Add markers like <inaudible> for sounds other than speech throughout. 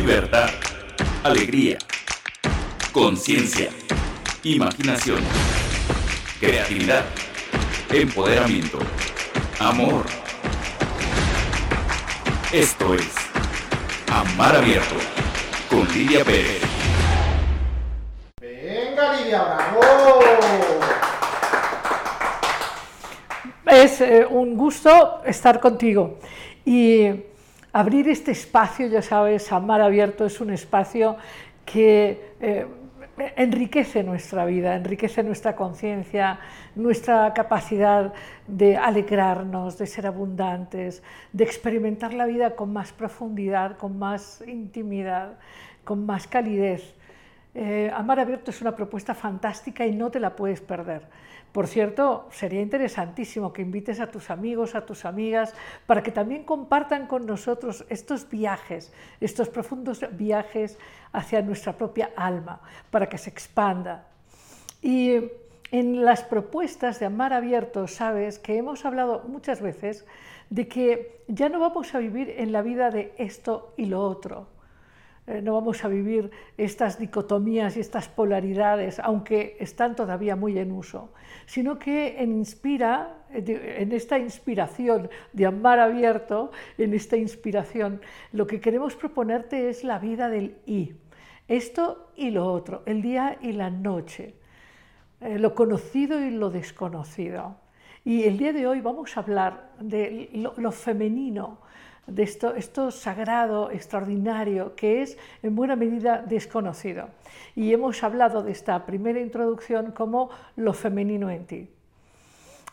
libertad, alegría, conciencia, imaginación, creatividad, empoderamiento, amor. Esto es Amar Abierto con Lidia Pérez. Venga Lidia, bravo. Es eh, un gusto estar contigo y abrir este espacio, ya sabes, Amar Abierto es un espacio que eh, enriquece nuestra vida, enriquece nuestra conciencia, nuestra capacidad de alegrarnos, de ser abundantes, de experimentar la vida con más profundidad, con más intimidad, con más calidez. Eh, Amar Abierto es una propuesta fantástica y no te la puedes perder. Por cierto, sería interesantísimo que invites a tus amigos, a tus amigas, para que también compartan con nosotros estos viajes, estos profundos viajes hacia nuestra propia alma, para que se expanda. Y en las propuestas de Amar Abierto, sabes que hemos hablado muchas veces de que ya no vamos a vivir en la vida de esto y lo otro eh, no vamos a vivir estas dicotomías y estas polaridades, aunque están todavía muy en uso, sino que en, inspira, en esta inspiración de amar abierto, en esta inspiración, lo que queremos proponerte es la vida del y, esto y lo otro, el día y la noche, eh, lo conocido y lo desconocido. Y el día de hoy vamos a hablar de lo femenino, de esto, esto sagrado, extraordinario, que es en buena medida desconocido. Y hemos hablado de esta primera introducción como lo femenino en ti.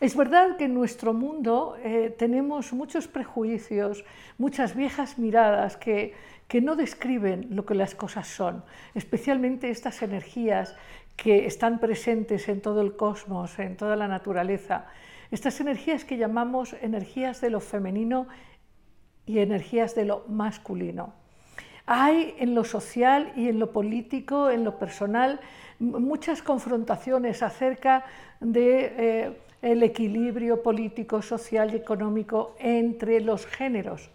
Es verdad que en nuestro mundo eh, tenemos muchos prejuicios, muchas viejas miradas que, que no describen lo que las cosas son, especialmente estas energías que están presentes en todo el cosmos, en toda la naturaleza, estas energías que llamamos energías de lo femenino y energías de lo masculino. Hay en lo social y en lo político, en lo personal, muchas confrontaciones acerca de eh, el equilibrio político, social y económico entre los géneros,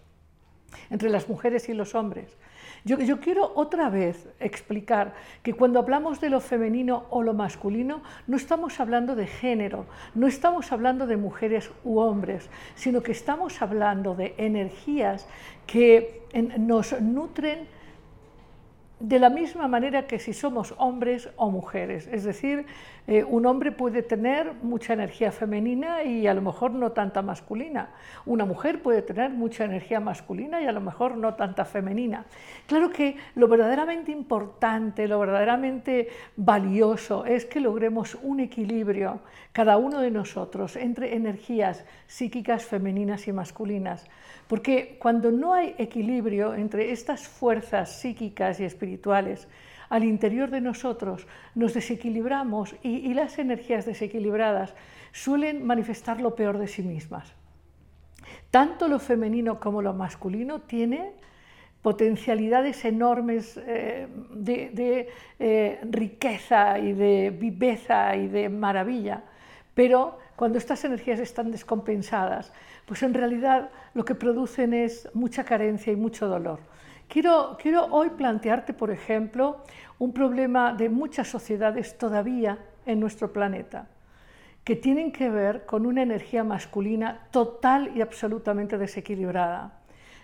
entre las mujeres y los hombres. Yo, quiero otra vez explicar que cuando hablamos de lo femenino o lo masculino, no estamos hablando de género, no estamos hablando de mujeres u hombres, sino que estamos hablando de energías que nos nutren de la misma manera que si somos hombres o mujeres. Es decir, eh, un hombre puede tener mucha energía femenina y a lo mejor no tanta masculina. Una mujer puede tener mucha energía masculina y a lo mejor no tanta femenina. Claro que lo verdaderamente importante, lo verdaderamente valioso es que logremos un equilibrio, cada uno de nosotros, entre energías psíquicas femeninas y masculinas. Porque cuando no hay equilibrio entre estas fuerzas psíquicas y espirituales, al interior de nosotros nos desequilibramos y, las energías desequilibradas suelen manifestar lo peor de sí mismas. Tanto lo femenino como lo masculino tiene potencialidades enormes eh, de, eh, riqueza y de viveza y de maravilla, pero cuando estas energías están descompensadas, pues en realidad lo que producen es mucha carencia y mucho dolor. Quiero, hoy plantearte, por ejemplo, un problema de muchas sociedades todavía en nuestro planeta, que tienen que ver con una energía masculina total y absolutamente desequilibrada.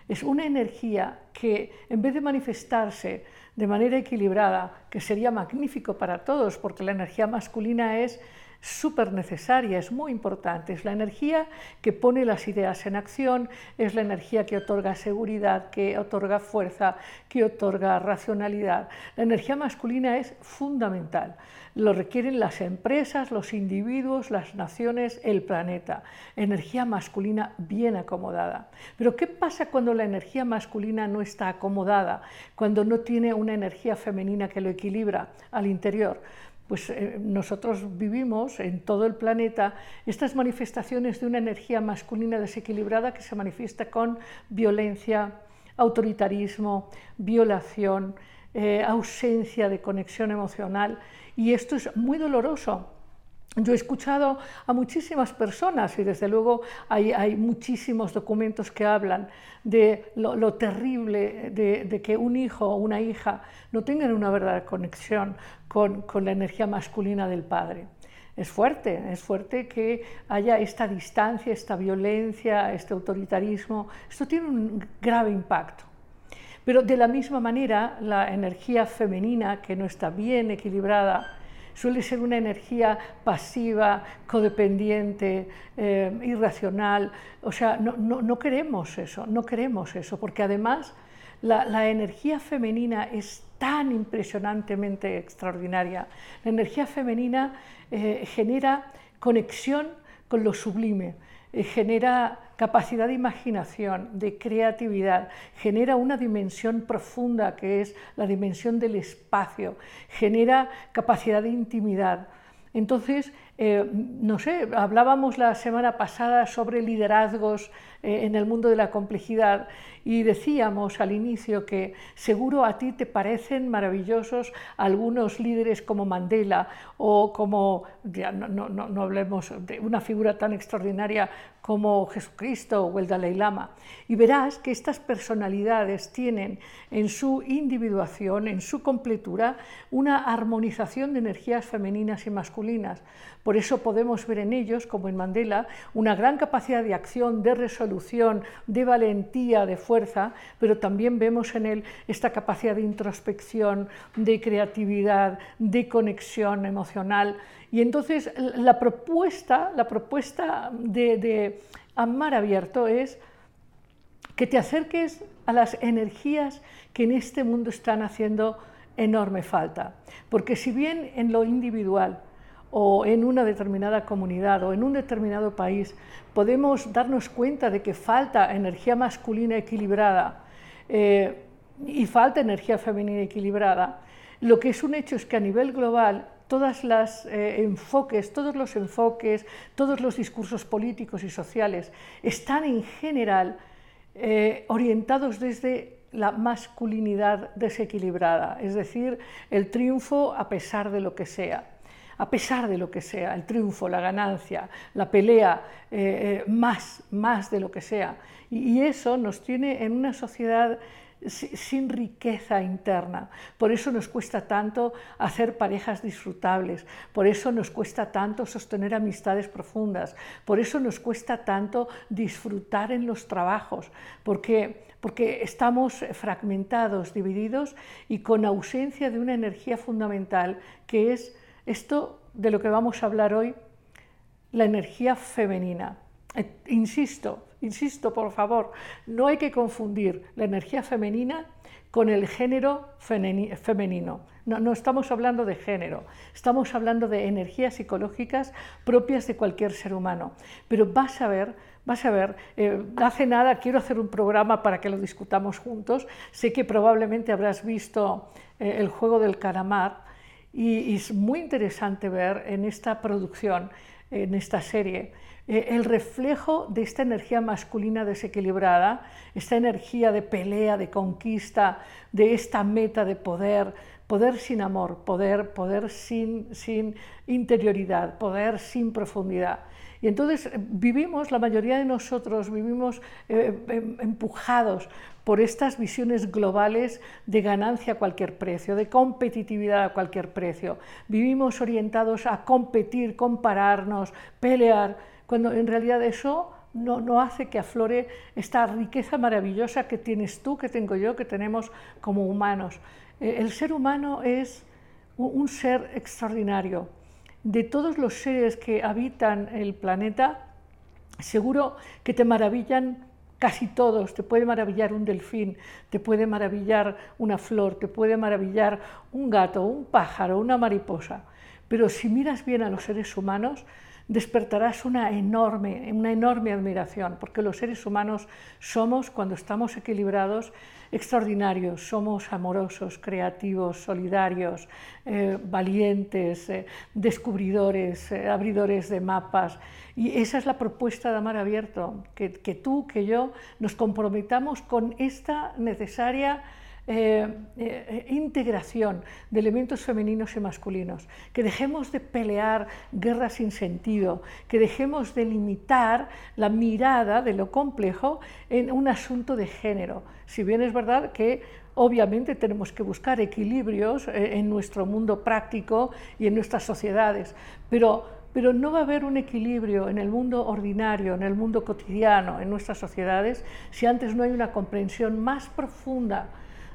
Es una energía que en vez de manifestarse de manera equilibrada, que sería magnífico para todos, porque la energía masculina es súper necesaria, es muy importante. Es la energía que pone las ideas en acción, es la energía que otorga seguridad, que otorga fuerza, que otorga racionalidad. La energía masculina es fundamental. Lo requieren las empresas, los individuos, las naciones, el planeta. Energía masculina bien acomodada. Pero ¿qué pasa cuando la energía masculina no está acomodada? Cuando no tiene una energía femenina que lo equilibra al interior? Pues eh, nosotros vivimos en todo el planeta estas manifestaciones de una energía masculina desequilibrada que se manifiesta con violencia, autoritarismo, violación, eh, ausencia de conexión emocional. Y esto es muy doloroso Yo he escuchado a muchísimas personas y desde luego hay, muchísimos documentos que hablan de lo, terrible de, que un hijo o una hija no tengan una verdadera conexión con, la energía masculina del padre. Es fuerte, es fuerte que haya esta distancia, esta violencia, este autoritarismo. Esto tiene un grave impacto. Pero de la misma manera, la energía femenina, que no está bien equilibrada, suele ser una energía pasiva, codependiente, eh, irracional. O sea, no, queremos eso, no queremos eso, porque además la, energía femenina es tan impresionantemente extraordinaria. La energía femenina eh, genera conexión con lo sublime, eh, genera capacidad de imaginación, de creatividad, genera una dimensión profunda que es la dimensión del espacio, genera capacidad de intimidad. Entonces, eh, no sé, hablábamos la semana pasada sobre liderazgos eh, en el mundo de la complejidad y decíamos al inicio que seguro a ti te parecen maravillosos algunos líderes como Mandela o como, no, no, hablemos de una figura tan extraordinaria como Jesucristo o el Dalai Lama. Y verás que estas personalidades tienen en su individuación, en su completura, una armonización de energías femeninas y masculinas. Por eso podemos ver en ellos, como en Mandela, una gran capacidad de acción, de resolución, de valentía, de fuerza, pero también vemos en él esta capacidad de introspección, de creatividad, de conexión emocional. Y entonces la propuesta, la propuesta de, de Amar Abierto es que te acerques a las energías que en este mundo están haciendo enorme falta. Porque si bien en lo individual o en una determinada comunidad o en un determinado país, podemos darnos cuenta de que falta energía masculina equilibrada eh, y falta energía femenina equilibrada, lo que es un hecho es que a nivel global todos los eh, enfoques, todos los enfoques, todos los discursos políticos y sociales están en general eh, orientados desde la masculinidad desequilibrada, es decir, el triunfo a pesar de lo que sea a pesar de lo que sea, el triunfo, la ganancia, la pelea, eh, eh, más, más de lo que sea. Y, eso nos tiene en una sociedad sin riqueza interna. Por eso nos cuesta tanto hacer parejas disfrutables, por eso nos cuesta tanto sostener amistades profundas, por eso nos cuesta tanto disfrutar en los trabajos, porque, porque estamos fragmentados, divididos y con ausencia de una energía fundamental que es esto de lo que vamos a hablar hoy, la energía femenina. Eh, insisto, insisto, por favor, no hay que confundir la energía femenina con el género femenino. No, estamos hablando de género, estamos hablando de energías psicológicas propias de cualquier ser humano. Pero vas a ver, vas a ver, eh, hace nada quiero hacer un programa para que lo discutamos juntos. Sé que probablemente habrás visto eh, el juego del calamar y, es muy interesante ver en esta producción, en esta serie, eh, el reflejo de esta energía masculina desequilibrada, esta energía de pelea, de conquista, de esta meta de poder, poder sin amor, poder, poder sin, sin interioridad, poder sin profundidad. Y entonces eh, vivimos, la mayoría de nosotros vivimos eh, em, empujados por estas visiones globales de ganancia a cualquier precio, de competitividad a cualquier precio. Vivimos orientados a competir, compararnos, pelear, cuando en realidad eso no, no, hace que aflore esta riqueza maravillosa que tienes tú, que tengo yo, que tenemos como humanos. Eh, el ser humano es un ser extraordinario de todos los seres que habitan el planeta, seguro que te maravillan casi todos. Te puede maravillar un delfín, te puede maravillar una flor, te puede maravillar un gato, un pájaro, una mariposa. Pero si miras bien a los seres humanos, despertarás una enorme, una enorme admiración, porque los seres humanos somos, cuando estamos equilibrados, extraordinarios, somos amorosos, creativos, solidarios, eh, valientes, eh, descubridores, eh, abridores de mapas. Y esa es la propuesta de Amar Abierto, que, que tú, que yo nos comprometamos con esta necesaria eh, eh, integración de elementos femeninos y masculinos, que dejemos de pelear guerras sin sentido, que dejemos de limitar la mirada de lo complejo en un asunto de género. Si bien es verdad que obviamente tenemos que buscar equilibrios en nuestro mundo práctico y en nuestras sociedades, pero pero no va a haber un equilibrio en el mundo ordinario, en el mundo cotidiano, en nuestras sociedades, si antes no hay una comprensión más profunda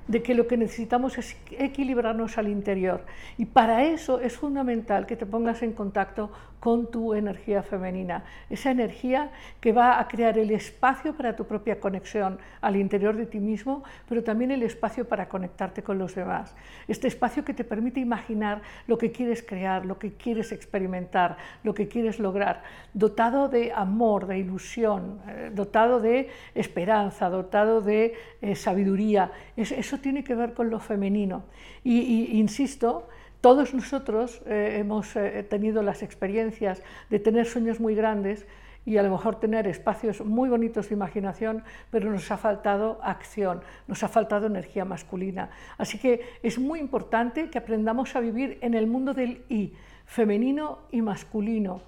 de que lo que necesitamos es equilibrarnos al interior. Y para eso es fundamental que te pongas en contacto con tu energía femenina, esa energía que va a crear el espacio para tu propia conexión al interior de ti mismo, pero también el espacio para conectarte con los demás. Este espacio que te permite imaginar lo que quieres crear, lo que quieres experimentar, lo que quieres lograr, dotado de amor, de ilusión, eh, dotado de esperanza, dotado de eh, sabiduría. eso tiene que ver con lo femenino. y insisto, todos nosotros eh, hemos eh, tenido las experiencias de tener sueños muy grandes y a lo mejor tener espacios muy bonitos de imaginación, pero nos ha faltado acción, nos ha faltado energía masculina. Así que es muy importante que aprendamos a vivir en el mundo del I, femenino y masculino,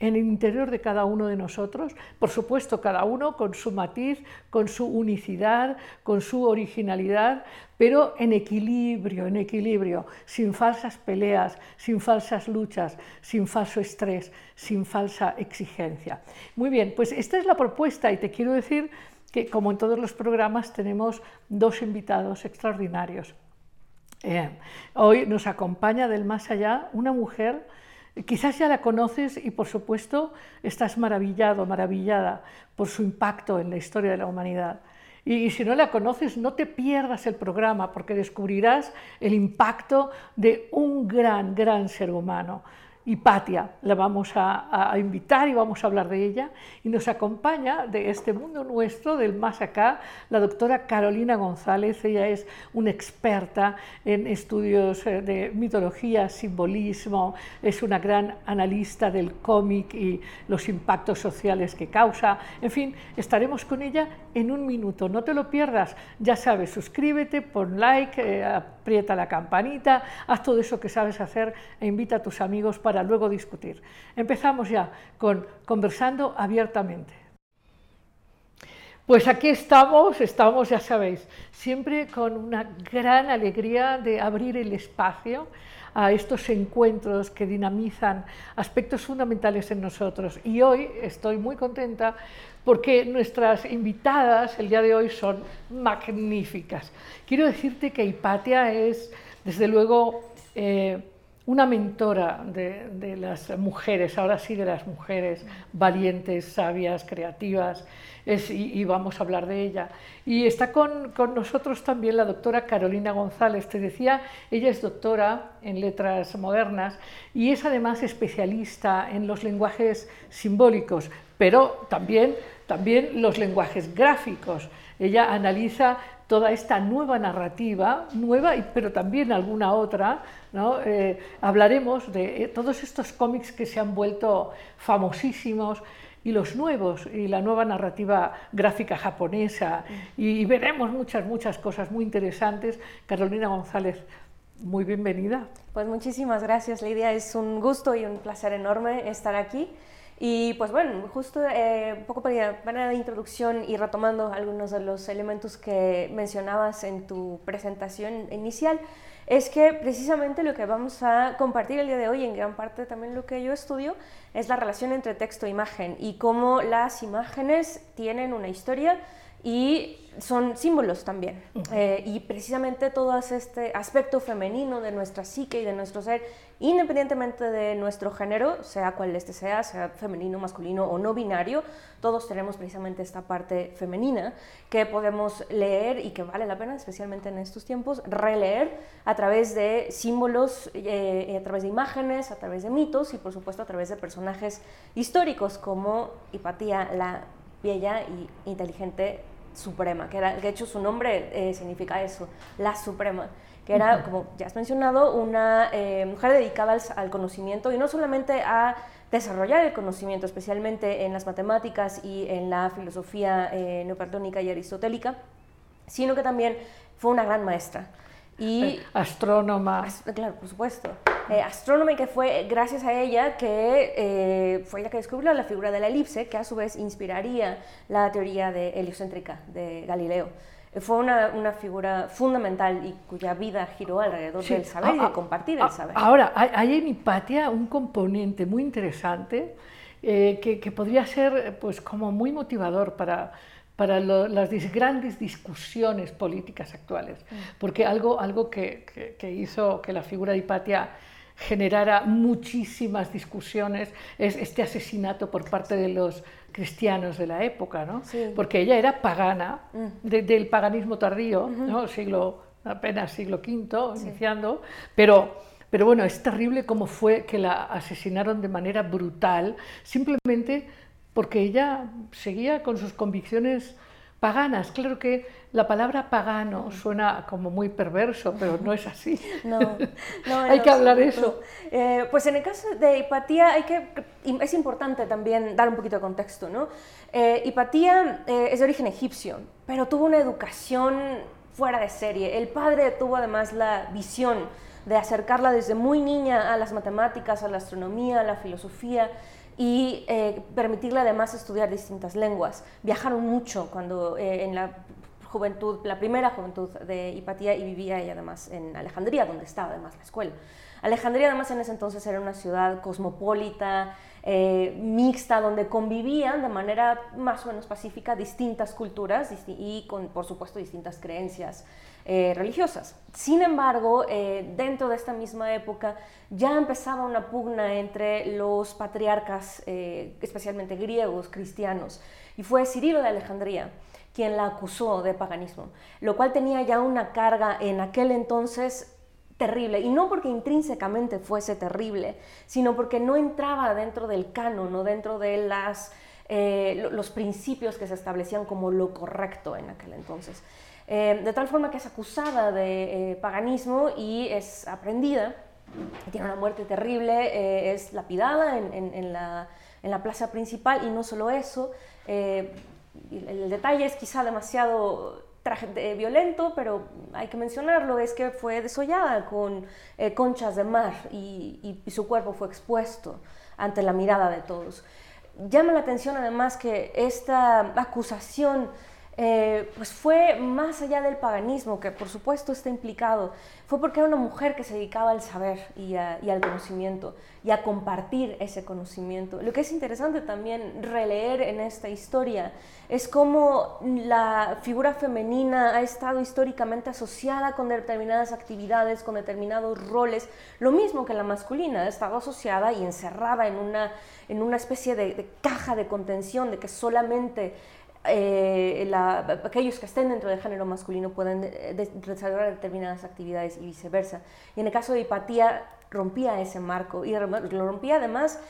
en el interior de cada uno de nosotros, por supuesto cada uno con su matiz, con su unicidad, con su originalidad, pero en equilibrio, en equilibrio, sin falsas peleas, sin falsas luchas, sin falso estrés, sin falsa exigencia. Muy bien, pues esta es la propuesta y te quiero decir que como en todos los programas tenemos dos invitados extraordinarios. Eh, hoy nos acompaña del más allá una mujer Quizás ya la conoces y por supuesto estás maravillado, maravillada por su impacto en la historia de la humanidad. Y, si no la conoces, no te pierdas el programa porque descubrirás el impacto de un gran, gran ser humano. Hipatia, la vamos a, invitar y vamos a hablar de ella. Y nos acompaña de este mundo nuestro, del más acá, la doctora Carolina González. Ella es una experta en estudios eh, de mitología, simbolismo, es una gran analista del cómic y los impactos sociales que causa. En fin, estaremos con ella en un minuto. No te lo pierdas. Ya sabes, suscríbete, pon like, eh, aprieta la campanita, haz todo eso que sabes hacer e invita a tus amigos para luego discutir. Empezamos ya con conversando abiertamente. Pues aquí estamos, estamos, ya sabéis, siempre con una gran alegría de abrir el espacio a estos encuentros que dinamizan aspectos fundamentales en nosotros. Y hoy estoy muy contenta porque nuestras invitadas el día de hoy son magníficas. Quiero decirte que Hipatia es, desde luego, eh, una mentora de, las mujeres, ahora sí de las mujeres valientes, sabias, creativas, y, vamos a hablar de ella. Y está con, nosotros también la doctora Carolina González, te decía, ella es doctora en letras modernas y es además especialista en los lenguajes simbólicos, pero también, también los lenguajes gráficos. Ella analiza toda esta nueva narrativa, nueva, pero también alguna otra, ¿no? Eh, hablaremos de eh, todos estos cómics que se han vuelto famosísimos y los nuevos y la nueva narrativa gráfica japonesa y, veremos muchas, muchas cosas muy interesantes. Carolina González, muy bienvenida. Pues muchísimas gracias, Lidia. Es un gusto y un placer enorme estar aquí. Y pues bueno, justo eh, poco para manera de introducción y retomando algunos de los elementos que mencionabas en tu presentación inicial, es que precisamente lo que vamos a compartir el día de hoy, en gran parte también lo que yo estudio, es la relación entre texto e imagen y cómo las imágenes tienen una historia y son símbolos también. Eh, y precisamente todo este aspecto femenino de nuestra psique y de nuestro ser, independientemente de nuestro género, sea cual este sea, sea femenino, masculino o no binario, todos tenemos precisamente esta parte femenina que podemos leer y que vale la pena, especialmente en estos tiempos, releer a través de símbolos, eh, a través de imágenes, a través de mitos y por supuesto a través de personajes históricos como Hipatía la bella y inteligente suprema, que, era, de hecho su nombre eh, significa eso, la suprema, que era, como ya has mencionado, una eh, mujer dedicada al, conocimiento y no solamente a desarrollar el conocimiento, especialmente en las matemáticas y en la filosofía eh, neoplatónica y aristotélica, sino que también fue una gran maestra. Y Eh, astrónoma. As- Claro, por supuesto. Eh, astrónoma y que fue gracias a ella que eh, fue ella que descubrió la figura de la elipse, que a su vez inspiraría la teoría de heliocéntrica de Galileo. Eh, Fue una, una figura fundamental y cuya vida giró alrededor Sí. del saber y Ah, de compartir ah, el saber. Ahora, hay, en Hipatia un componente muy interesante que, que podría ser pues, como muy motivador para, para lo- las dis- grandes discusiones políticas actuales. Mm. Porque algo, algo que, que- que hizo que la figura de Hipatia generara muchísimas discusiones es este asesinato por parte de los cristianos de la época, ¿no? Sí. Mm. porque ella era pagana, de- del paganismo tardío, ¿no? siglo, apenas siglo V, iniciando, pero, pero bueno, es terrible cómo fue que la asesinaron de manera brutal, simplemente porque ella seguía con sus convicciones paganas. Claro que la palabra pagano suena como muy perverso, pero no es así. No, no, <laughs> Hay que hablar eso. Eh, pues en el caso de Hipatía hay que, es importante también dar un poquito de contexto, ¿no? Eh, Hipatía eh, es de origen egipcio, pero tuvo una educación fuera de serie. El padre tuvo además la visión de acercarla desde muy niña a las matemáticas, a la astronomía, a la filosofía y eh, permitirle además estudiar distintas lenguas. Viajaron mucho cuando eh, en la juventud, la primera juventud de Hipatía y vivía ella además en Alejandría, donde estaba además la escuela. Alejandría además en ese entonces era una ciudad cosmopolita, eh, mixta, donde convivían de manera más o menos pacífica distintas culturas y con, por supuesto, distintas creencias eh, religiosas. Sin embargo, eh, dentro de esta misma época ya empezaba una pugna entre los patriarcas, eh, especialmente griegos, cristianos, y fue Cirilo de Alejandría quien la acusó de paganismo, lo cual tenía ya una carga en aquel entonces terrible, y no porque intrínsecamente fuese terrible, sino porque no entraba dentro del canon, no dentro de las, lo- los principios que se establecían como lo correcto en aquel entonces. Eh, de tal forma que es acusada de eh, paganismo y es aprendida, tiene una muerte terrible, eh, es lapidada en, en- en la, en la plaza principal y no solo eso, eh, y el, el detalle es quizá demasiado eh, violento, pero hay que mencionarlo, es que fue desollada con eh, conchas de mar y, y- y su cuerpo fue expuesto ante la mirada de todos. Llama la atención además que esta acusación eh, pues fue más allá del paganismo, que por supuesto está implicado, fue porque era una mujer que se dedicaba al saber y, al conocimiento y a compartir ese conocimiento. Lo que es interesante también releer en esta historia es cómo la figura femenina ha estado históricamente asociada con determinadas actividades, con determinados roles, lo mismo que la masculina, ha estado asociada y encerrada en una, en una especie de caja de contención, de que solamente eh, la- aquellos que estén dentro del género masculino pueden eh, de- desarrollar determinadas actividades y viceversa. Y en el caso de Hipatía rompía ese marco y lo rompía además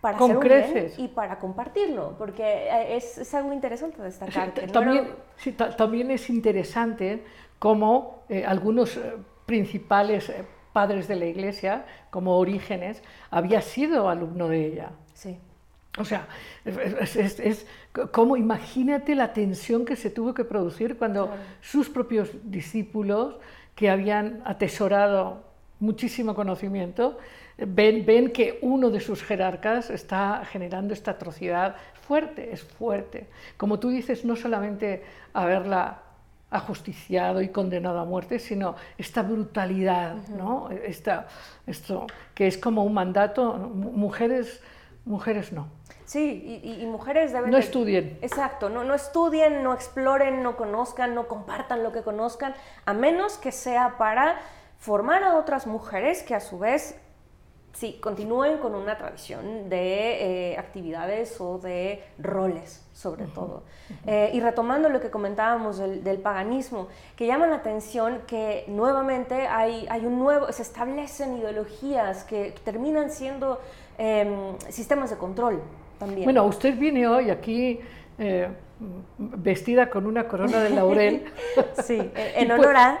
para Con hacer un bien y para compartirlo, porque eh, es, es algo interesante destacar. que Sí, no también, era- sí, ta- también es interesante cómo eh, algunos eh, principales padres de la Iglesia, como Orígenes, había sido alumno de ella. Sí. O sea, es, es- es como imagínate la tensión que se tuvo que producir cuando sus propios discípulos, que habían atesorado muchísimo conocimiento, ven, ven que uno de sus jerarcas está generando esta atrocidad fuerte, es fuerte. Como tú dices, no solamente haberla ajusticiado y condenado a muerte, sino esta brutalidad, ¿no? Esta, esto que es como un mandato, mu- mujeres, mujeres no. Sí, y, mujeres deben... No de- estudien. Exacto, no, no estudien, no exploren, no conozcan, no compartan lo que conozcan, a menos que sea para formar a otras mujeres que a su vez sí, continúen con una tradición de eh, actividades o de roles, sobre todo. Eh, y retomando lo que comentábamos del, del paganismo, que llama la atención que nuevamente hay, hay un nuevo, se establecen ideologías que terminan siendo em, sistemas de control también. Bueno, usted viene hoy aquí eh, vestida con una corona de laurel. <laughs> Sí, en, <laughs> Y honor a...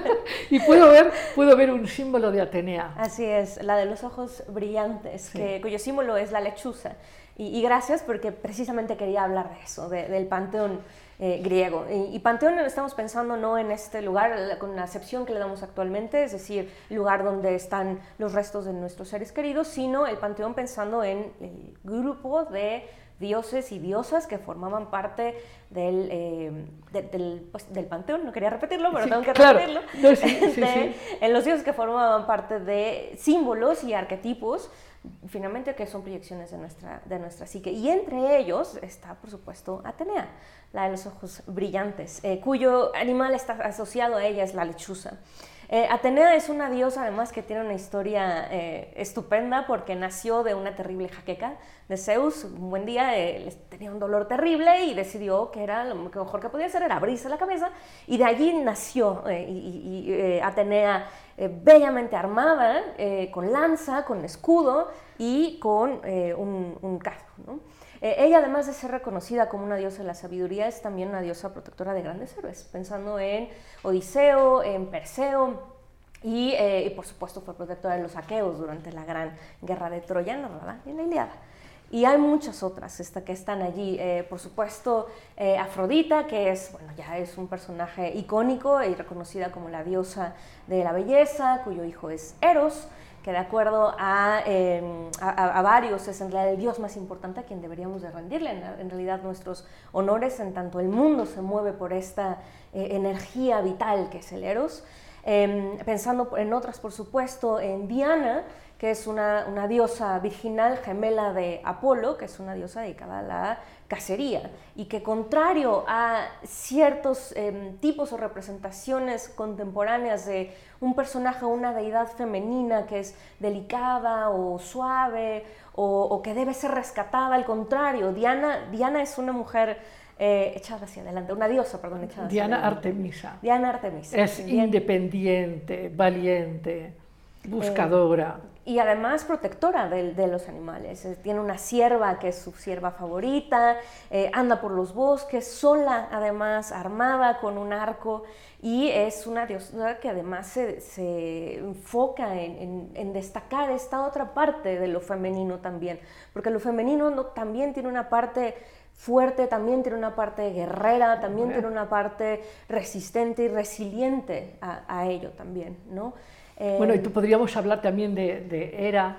<laughs> y puedo ver, puedo ver un símbolo de Atenea. Así es, la de los ojos brillantes, que, cuyo símbolo es la lechuza. Y, gracias porque precisamente quería hablar de eso, del panteón eh, griego. Y, panteón estamos pensando no en este lugar con la acepción que le damos actualmente, es decir, lugar donde están los restos de nuestros seres queridos, sino el panteón pensando en el grupo de dioses y diosas que formaban parte del, eh, del, pues, del, panteón, no quería repetirlo, pero tengo que repetirlo, <laughs> en los dioses que formaban parte de símbolos y arquetipos finalmente que son proyecciones de nuestra, de nuestra psique. Y entre ellos está, por supuesto, Atenea, la de los ojos brillantes, eh, cuyo animal está asociado a ella es la lechuza. Eh, Atenea es una diosa además que tiene una historia eh, estupenda porque nació de una terrible jaqueca de Zeus. Un buen día tenía un dolor terrible y decidió que era lo mejor que podía hacer era abrirse la cabeza y de allí nació y, Atenea bellamente armada, con lanza, con escudo y con un, un casco. Eh, ella, además de ser reconocida como una diosa de la sabiduría, es también una diosa protectora de grandes héroes, pensando en Odiseo, en Perseo, y, eh, por supuesto fue protectora de los aqueos durante la gran guerra de Troya narrada en la Iliada. Y hay muchas otras esta, que están allí. Eh, por supuesto, Afrodita, que es, bueno, ya es un personaje icónico y reconocida como la diosa de la belleza, cuyo hijo es Eros que de acuerdo em, a, a, varios es en realidad el Dios más importante a quien deberíamos de rendirle en, realidad nuestros honores, en tanto el mundo se mueve por esta eh, energía vital que es el Eros. Em, pensando en otras, por supuesto, en Diana, que es una, una, diosa virginal gemela de Apolo, que es una diosa dedicada a la cacería, y que contrario a ciertos em, tipos o representaciones contemporáneas de un personaje o una deidad femenina que es delicada o suave o, que debe ser rescatada, al contrario, Diana, Diana es una mujer eh, echada hacia adelante, una diosa, perdón, echada Diana Artemisa. Diana Artemisa. Es independiente, valiente, buscadora. Eh, y además protectora de, los animales. Tiene una sierva que es su sierva favorita, eh, anda por los bosques, sola además, armada con un arco, y es una diosa que además se, enfoca en, destacar esta otra parte de lo femenino también, porque lo femenino también tiene una parte fuerte, también tiene una parte guerrera, también tiene una parte resistente y resiliente a, a ello también, ¿no? Bueno, y tú podríamos hablar también de, de Hera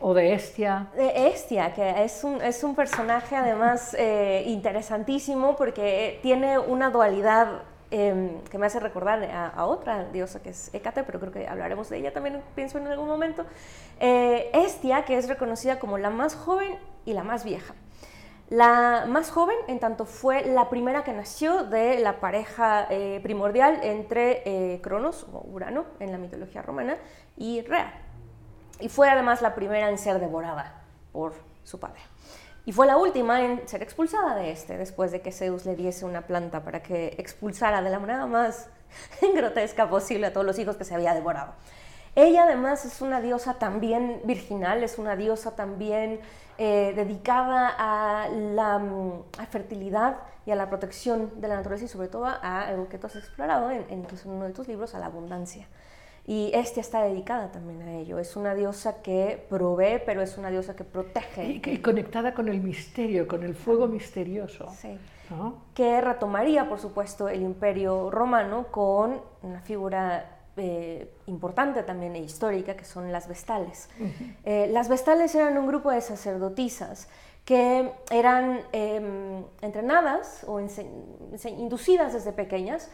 o de Estia. De Estia, que es un, es un personaje además eh, interesantísimo porque tiene una dualidad em, que me hace recordar a, otra diosa que es Hécate, pero creo que hablaremos de ella también, pienso en algún momento. Eh, Estia, que es reconocida como la más joven y la más vieja. La más joven, en tanto, fue la primera que nació de la pareja eh, primordial entre eh, Cronos, o Urano, en la mitología romana, y Rea. Y fue además la primera en ser devorada por su padre. Y fue la última en ser expulsada de este, después de que Zeus le diese una planta para que expulsara de la manera más <laughs> grotesca posible a todos los hijos que se había devorado. Ella además es una diosa también virginal, es una diosa también eh, dedicada a la mm, fertilidad y a la protección de la naturaleza y sobre todo a algo que tú has explorado en, en, uno de tus libros, a la abundancia. Y esta está dedicada también a ello. Es una diosa que provee, pero es una diosa que protege. Y, conectada con el misterio, con el fuego misterioso. Sí. Que retomaría, por supuesto, el imperio romano con una figura eh, importante también e histórica, que son las vestales. Eh, las vestales eran un grupo de sacerdotisas que eran em, entrenadas o inducidas desde pequeñas,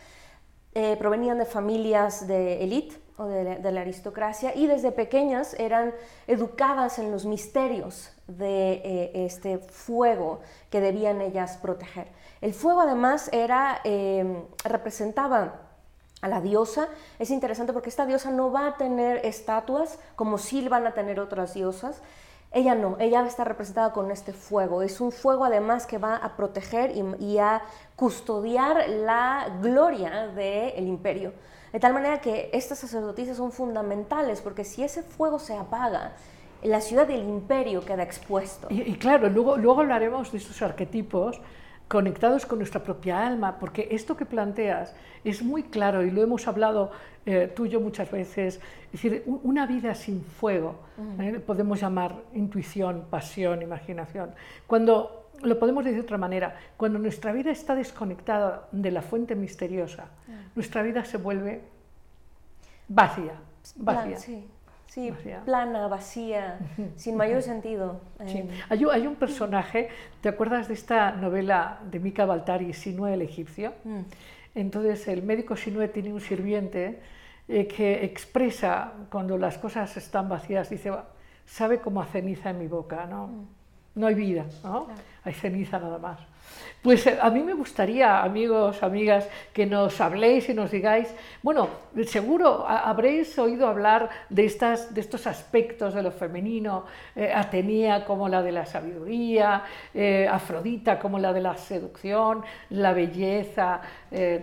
eh, provenían de familias de élite o de, de, la aristocracia y desde pequeñas eran educadas en los misterios de este fuego que debían ellas proteger. El fuego además era, em, representaba a la diosa. Es interesante porque esta diosa no va a tener estatuas como sí van a tener otras diosas. Ella no, ella está representada con este fuego. Es un fuego además que va a proteger y, a custodiar la gloria del imperio. De tal manera que estas sacerdotisas son fundamentales porque si ese fuego se apaga, la ciudad del imperio queda expuesto. Y, claro, luego, luego hablaremos de estos arquetipos conectados con nuestra propia alma, porque esto que planteas es muy claro y lo hemos hablado eh, tú y yo muchas veces, es decir, una vida sin fuego, ¿eh? podemos llamar intuición, pasión, imaginación. Cuando lo podemos decir de otra manera, cuando nuestra vida está desconectada de la fuente misteriosa, nuestra vida se vuelve vacía, vacía. Sí, plana, vacía, sin mayor sentido. Eh. Hay, hay, un personaje, ¿te acuerdas de esta novela de Mika Baltari, Sinue el egipcio? Mm. Entonces el médico Sinue tiene un sirviente eh, que expresa cuando las cosas están vacías, dice, sabe como a ceniza en mi boca, ¿no? Mm. No hay vida, ¿no? Hay ceniza nada más. Pues eh, a mí me gustaría, amigos, amigas, que nos habléis y nos digáis, bueno, seguro habréis oído hablar de, estas, de estos aspectos de lo femenino, eh, Atenea como la de la sabiduría, eh, Afrodita como la de la seducción, la belleza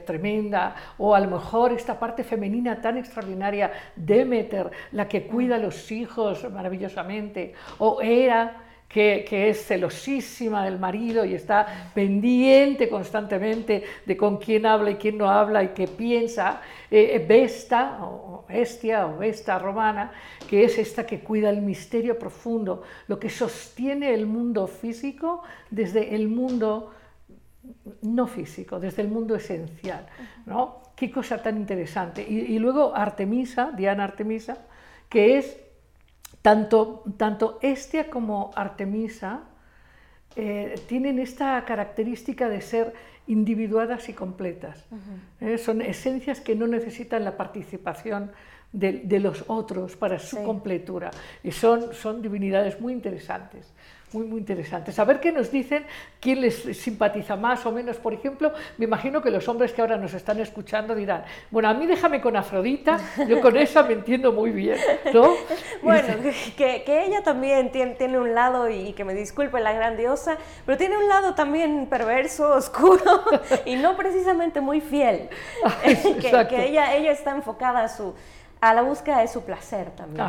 tremenda, o a lo mejor esta parte femenina tan extraordinaria, Demeter, la que cuida a los hijos maravillosamente, o Hera, que, es celosísima del marido y está pendiente constantemente de con quién habla y quién no habla y qué piensa, eh, eh, Vesta, o Bestia, o Vesta romana, que es esta que cuida el misterio profundo, lo que sostiene el mundo físico desde el mundo no físico, desde el mundo esencial. ¿no? Qué cosa tan interesante. Y, y luego Artemisa, Diana Artemisa, que es tanto, tanto Estia como Artemisa eh, tienen esta característica de ser individuadas y completas. Eh, son esencias que no necesitan la participación de, los otros para su completura. Y son, son divinidades muy interesantes muy, muy interesante. Saber qué nos dicen, quién les simpatiza más o menos. Por ejemplo, me imagino que los hombres que ahora nos están escuchando dirán, bueno, a mí déjame con Afrodita, yo con esa me entiendo muy bien, ¿no? <laughs> bueno, <laughs> que, que, ella también tiene, tiene, un lado, y que me disculpe la grandiosa, pero tiene un lado también perverso, oscuro, <laughs> y no precisamente muy fiel. que, que ella, ella está enfocada a su a la búsqueda de su placer también.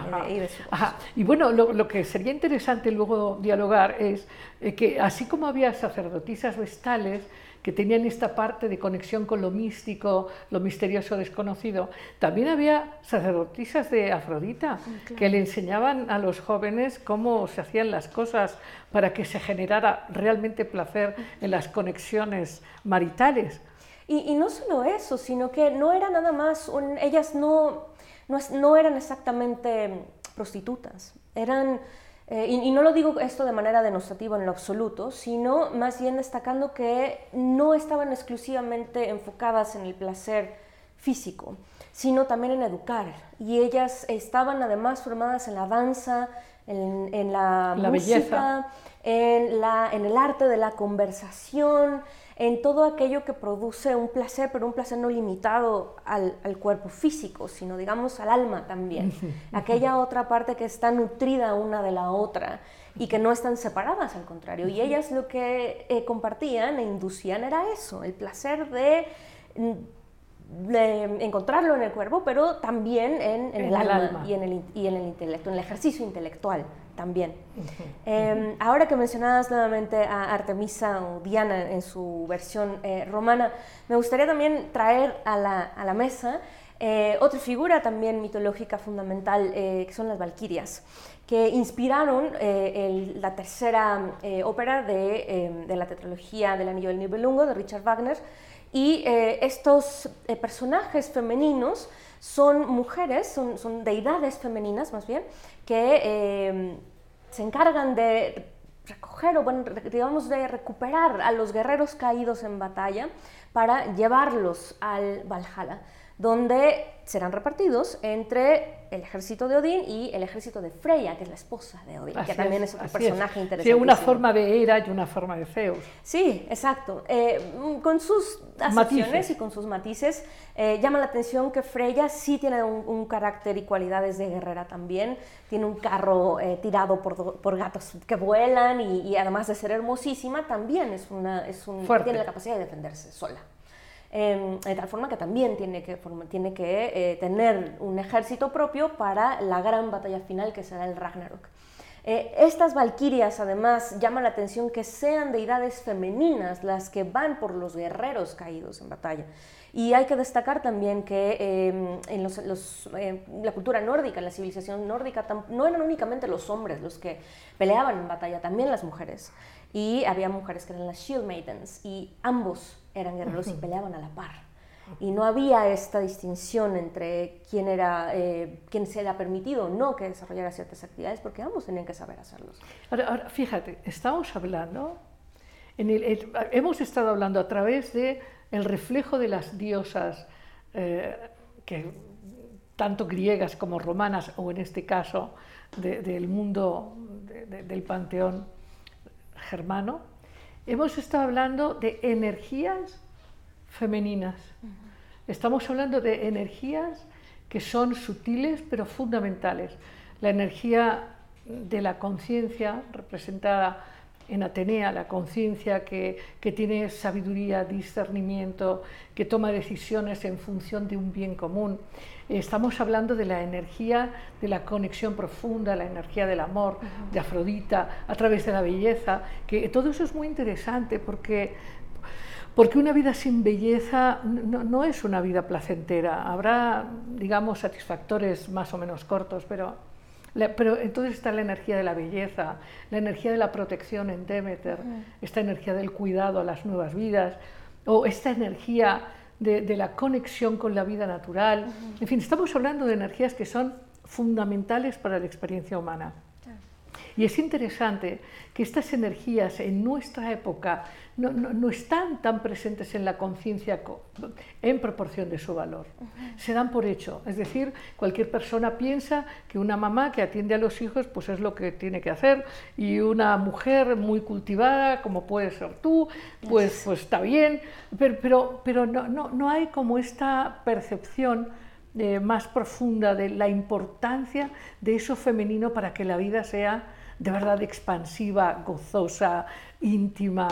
y, bueno, lo, que sería interesante luego dialogar es eh, que así como había sacerdotisas vestales que tenían esta parte de conexión con lo místico, lo misterioso desconocido, también había sacerdotisas de Afrodita que le enseñaban a los jóvenes cómo se hacían las cosas para que se generara realmente placer en las conexiones maritales. Y, no solo eso, sino que no era nada más, ellas no no, eran exactamente prostitutas, eran, eh, y, no lo digo esto de manera denostativa en lo absoluto, sino más bien destacando que no estaban exclusivamente enfocadas en el placer físico, sino también en educar. Y ellas estaban además formadas en la danza, en, la, música, En, la, en el arte de la conversación, en todo aquello que produce un placer, pero un placer no limitado al, cuerpo físico, sino digamos al alma también. <laughs> Aquella otra parte que está nutrida una de la otra y que no están separadas, al contrario. Y ellas lo que eh, compartían e inducían era eso, el placer de encontrarlo en el cuerpo, pero también en, el, alma, Y, en el, y en el intelecto, en el ejercicio intelectual también. Em, ahora que mencionabas nuevamente a Artemisa o Diana en su versión eh, romana, me gustaría también traer a la, a la mesa eh, otra figura también mitológica fundamental, eh, que son las Valquirias, que inspiraron la tercera ópera de, em, de, la tetralogía del Anillo del Nibelungo de Richard Wagner. Y estos personajes femeninos son mujeres, son, son deidades femeninas más bien, que eh, se encargan de recoger o, bueno, digamos, de recuperar a los guerreros caídos en batalla para llevarlos al Valhalla, donde serán repartidos entre el ejército de Odín y el ejército de Freya, que es la esposa de Odín, que también es, otro personaje interesante. Sí, una forma de Hera y una forma de Zeus. Sí, exacto. Eh, con sus acepciones y con sus matices, eh, llama la atención que Freya sí tiene un, carácter y cualidades de guerrera también. Tiene un carro eh, tirado por, por, gatos que vuelan y, además de ser hermosísima, también es una, es un, tiene la capacidad de defenderse sola. Em, de tal forma que también tiene que, tiene que eh, tener un ejército propio para la gran batalla final que será el Ragnarok. Eh, estas valquirias además llaman la atención que sean deidades femeninas las que van por los guerreros caídos en batalla. Y hay que destacar también que em, en los, eh, la cultura nórdica, en la civilización nórdica, no eran únicamente los hombres los que peleaban en batalla, también las mujeres. Y había mujeres que eran las Shield Maidens, y ambos eran guerreros y peleaban a la par y no había esta distinción entre quién era eh, quién se era permitido o no que desarrollara ciertas actividades porque ambos tenían que saber hacerlos. Ahora, fíjate, estamos hablando, en el, hemos estado hablando a través de el reflejo de las diosas eh, que tanto griegas como romanas o en este caso del mundo del panteón germano, hemos estado hablando de energías femeninas. Estamos hablando de energías que son sutiles pero fundamentales. La energía de la conciencia representada en Atenea, la conciencia que, que, tiene sabiduría, discernimiento, que toma decisiones en función de un bien común. Estamos hablando de la energía de la conexión profunda, la energía del amor, de Afrodita, a través de la belleza, que todo eso es muy interesante porque porque una vida sin belleza no, es una vida placentera. Habrá, digamos, satisfactores más o menos cortos, pero, pero entonces está la energía de la belleza, la energía de la protección en Demeter, esta energía del cuidado a las nuevas vidas, o esta energía de, la conexión con la vida natural. En fin, estamos hablando de energías que son fundamentales para la experiencia humana. Y es interesante que estas energías en nuestra época no, están tan presentes en la conciencia en proporción de su valor. Se dan por hecho. Es decir, cualquier persona piensa que una mamá que atiende a los hijos pues es lo que tiene que hacer y una mujer muy cultivada, como puedes ser tú, pues, pues está bien, pero, pero, no, no, hay como esta percepción eh, más profunda de la importancia de eso femenino para que la vida sea de verdad expansiva, gozosa, íntima.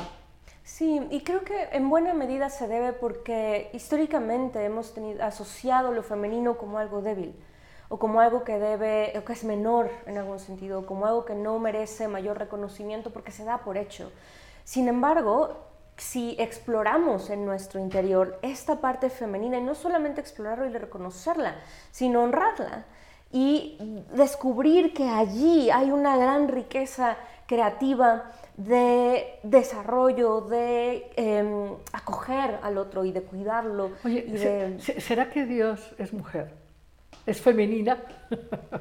Sí, y creo que en buena medida se debe porque históricamente hemos tenido, asociado lo femenino como algo débil o como algo que debe, o que es menor en algún sentido, como algo que no merece mayor reconocimiento porque se da por hecho. Sin embargo, si exploramos en nuestro interior esta parte femenina, y no solamente explorarla y reconocerla, sino honrarla, y descubrir que allí hay una gran riqueza creativa de desarrollo, de em, acoger al otro y de cuidarlo. Oye, ¿será que Dios es mujer? ¿Es femenina?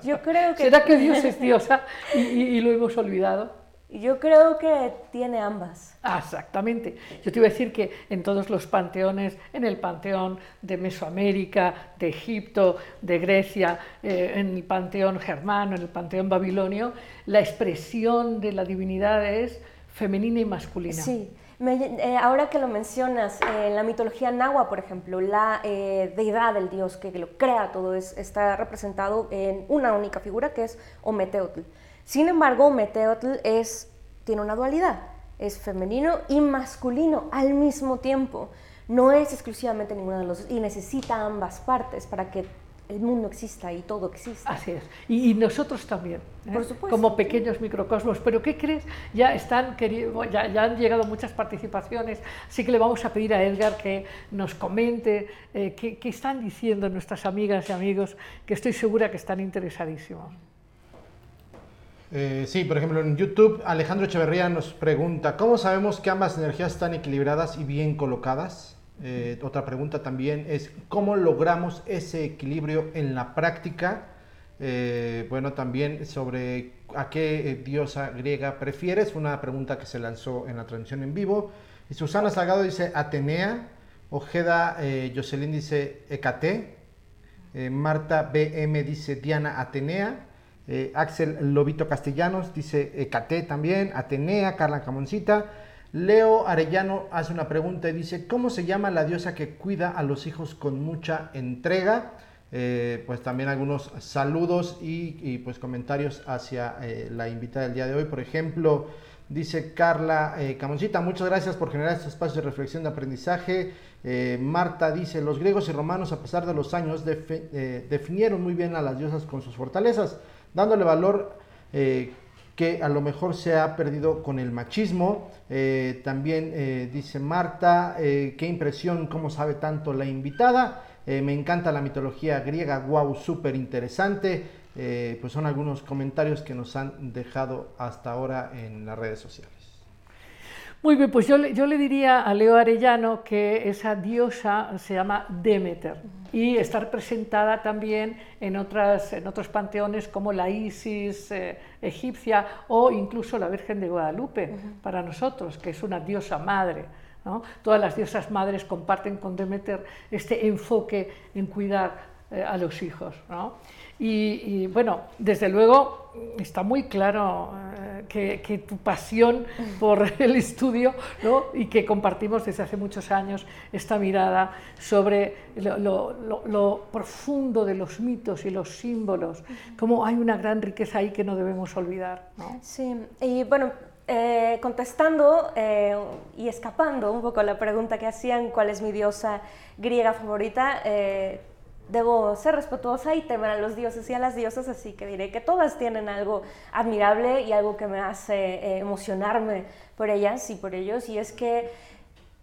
Yo creo que... <laughs> ¿Será que Dios es diosa y lo hemos olvidado? Yo creo que tiene ambas. Ah, exactamente. Yo te iba a decir que en todos los panteones, en el panteón de Mesoamérica, de Egipto, de Grecia, eh, en el panteón germano, en el panteón babilonio, la expresión de la divinidad es femenina y masculina. Sí. Eh, ahora que lo mencionas, eh, en la mitología nahua, por ejemplo, la deidad del dios que lo crea todo es, está representado en una única figura que es Ometeotl. Sin embargo, Meteotl es, tiene una dualidad, es femenino y masculino al mismo tiempo. No es exclusivamente ninguno de los dos y necesita ambas partes para que el mundo exista y todo exista. Así es. Y, nosotros también, ¿eh? Por supuesto, como pequeños microcosmos. Pero ¿qué crees? Ya, están ya, ya, han llegado muchas participaciones, así que le vamos a pedir a Edgar que nos comente eh, qué, qué están diciendo nuestras amigas y amigos, que estoy segura que están interesadísimos. Eh, sí, por ejemplo, en YouTube Alejandro Echeverría nos pregunta, ¿cómo sabemos que ambas energías están equilibradas y bien colocadas? Eh, otra pregunta también es, ¿cómo logramos ese equilibrio en la práctica? Eh, bueno, también sobre a qué diosa griega prefieres, una pregunta que se lanzó en la transmisión en vivo. Y Susana Salgado dice Atenea, Ojeda Jocelyn dice Hecate, Marta BM dice Diana Atenea, eh, Axel Lobito Castellanos dice Ecate también, Atenea, Carla Camoncita. Leo Arellano hace una pregunta y dice, ¿cómo se llama la diosa que cuida a los hijos con mucha entrega? Eh, pues también algunos saludos y, pues comentarios hacia eh, la invitada del día de hoy. Por ejemplo, dice Carla Camoncita, muchas gracias por generar este espacio de reflexión de aprendizaje. Marta dice, los griegos y romanos a pesar de los años definieron muy bien a las diosas con sus fortalezas dándole valor eh, que a lo mejor se ha perdido con el machismo. Eh, también eh, dice Marta, qué impresión, cómo sabe tanto la invitada. me encanta la mitología griega, wow, súper interesante. pues son algunos comentarios que nos han dejado hasta ahora en las redes sociales. Muy bien, pues yo, yo le diría a Leo Arellano que esa diosa se llama Demeter y está representada también en, otras, en otros panteones como la Isis eh, egipcia o incluso la Virgen de Guadalupe para nosotros, que es una diosa madre. Todas las diosas madres comparten con Demeter este enfoque en cuidar eh, a los hijos. Y, bueno, desde luego está muy claro eh, que, tu pasión por <laughs> el estudio ¿no? y que compartimos desde hace muchos años esta mirada sobre lo, profundo de los mitos y los símbolos, cómo hay una gran riqueza ahí que no debemos olvidar. Sí, y bueno, eh, contestando y escapando un poco a la pregunta que hacían, ¿cuál es mi diosa griega favorita? Debo ser respetuosa y temer a los dioses y a las diosas, así que diré que todas tienen algo admirable y algo que me hace eh, emocionarme por ellas y por ellos, y es que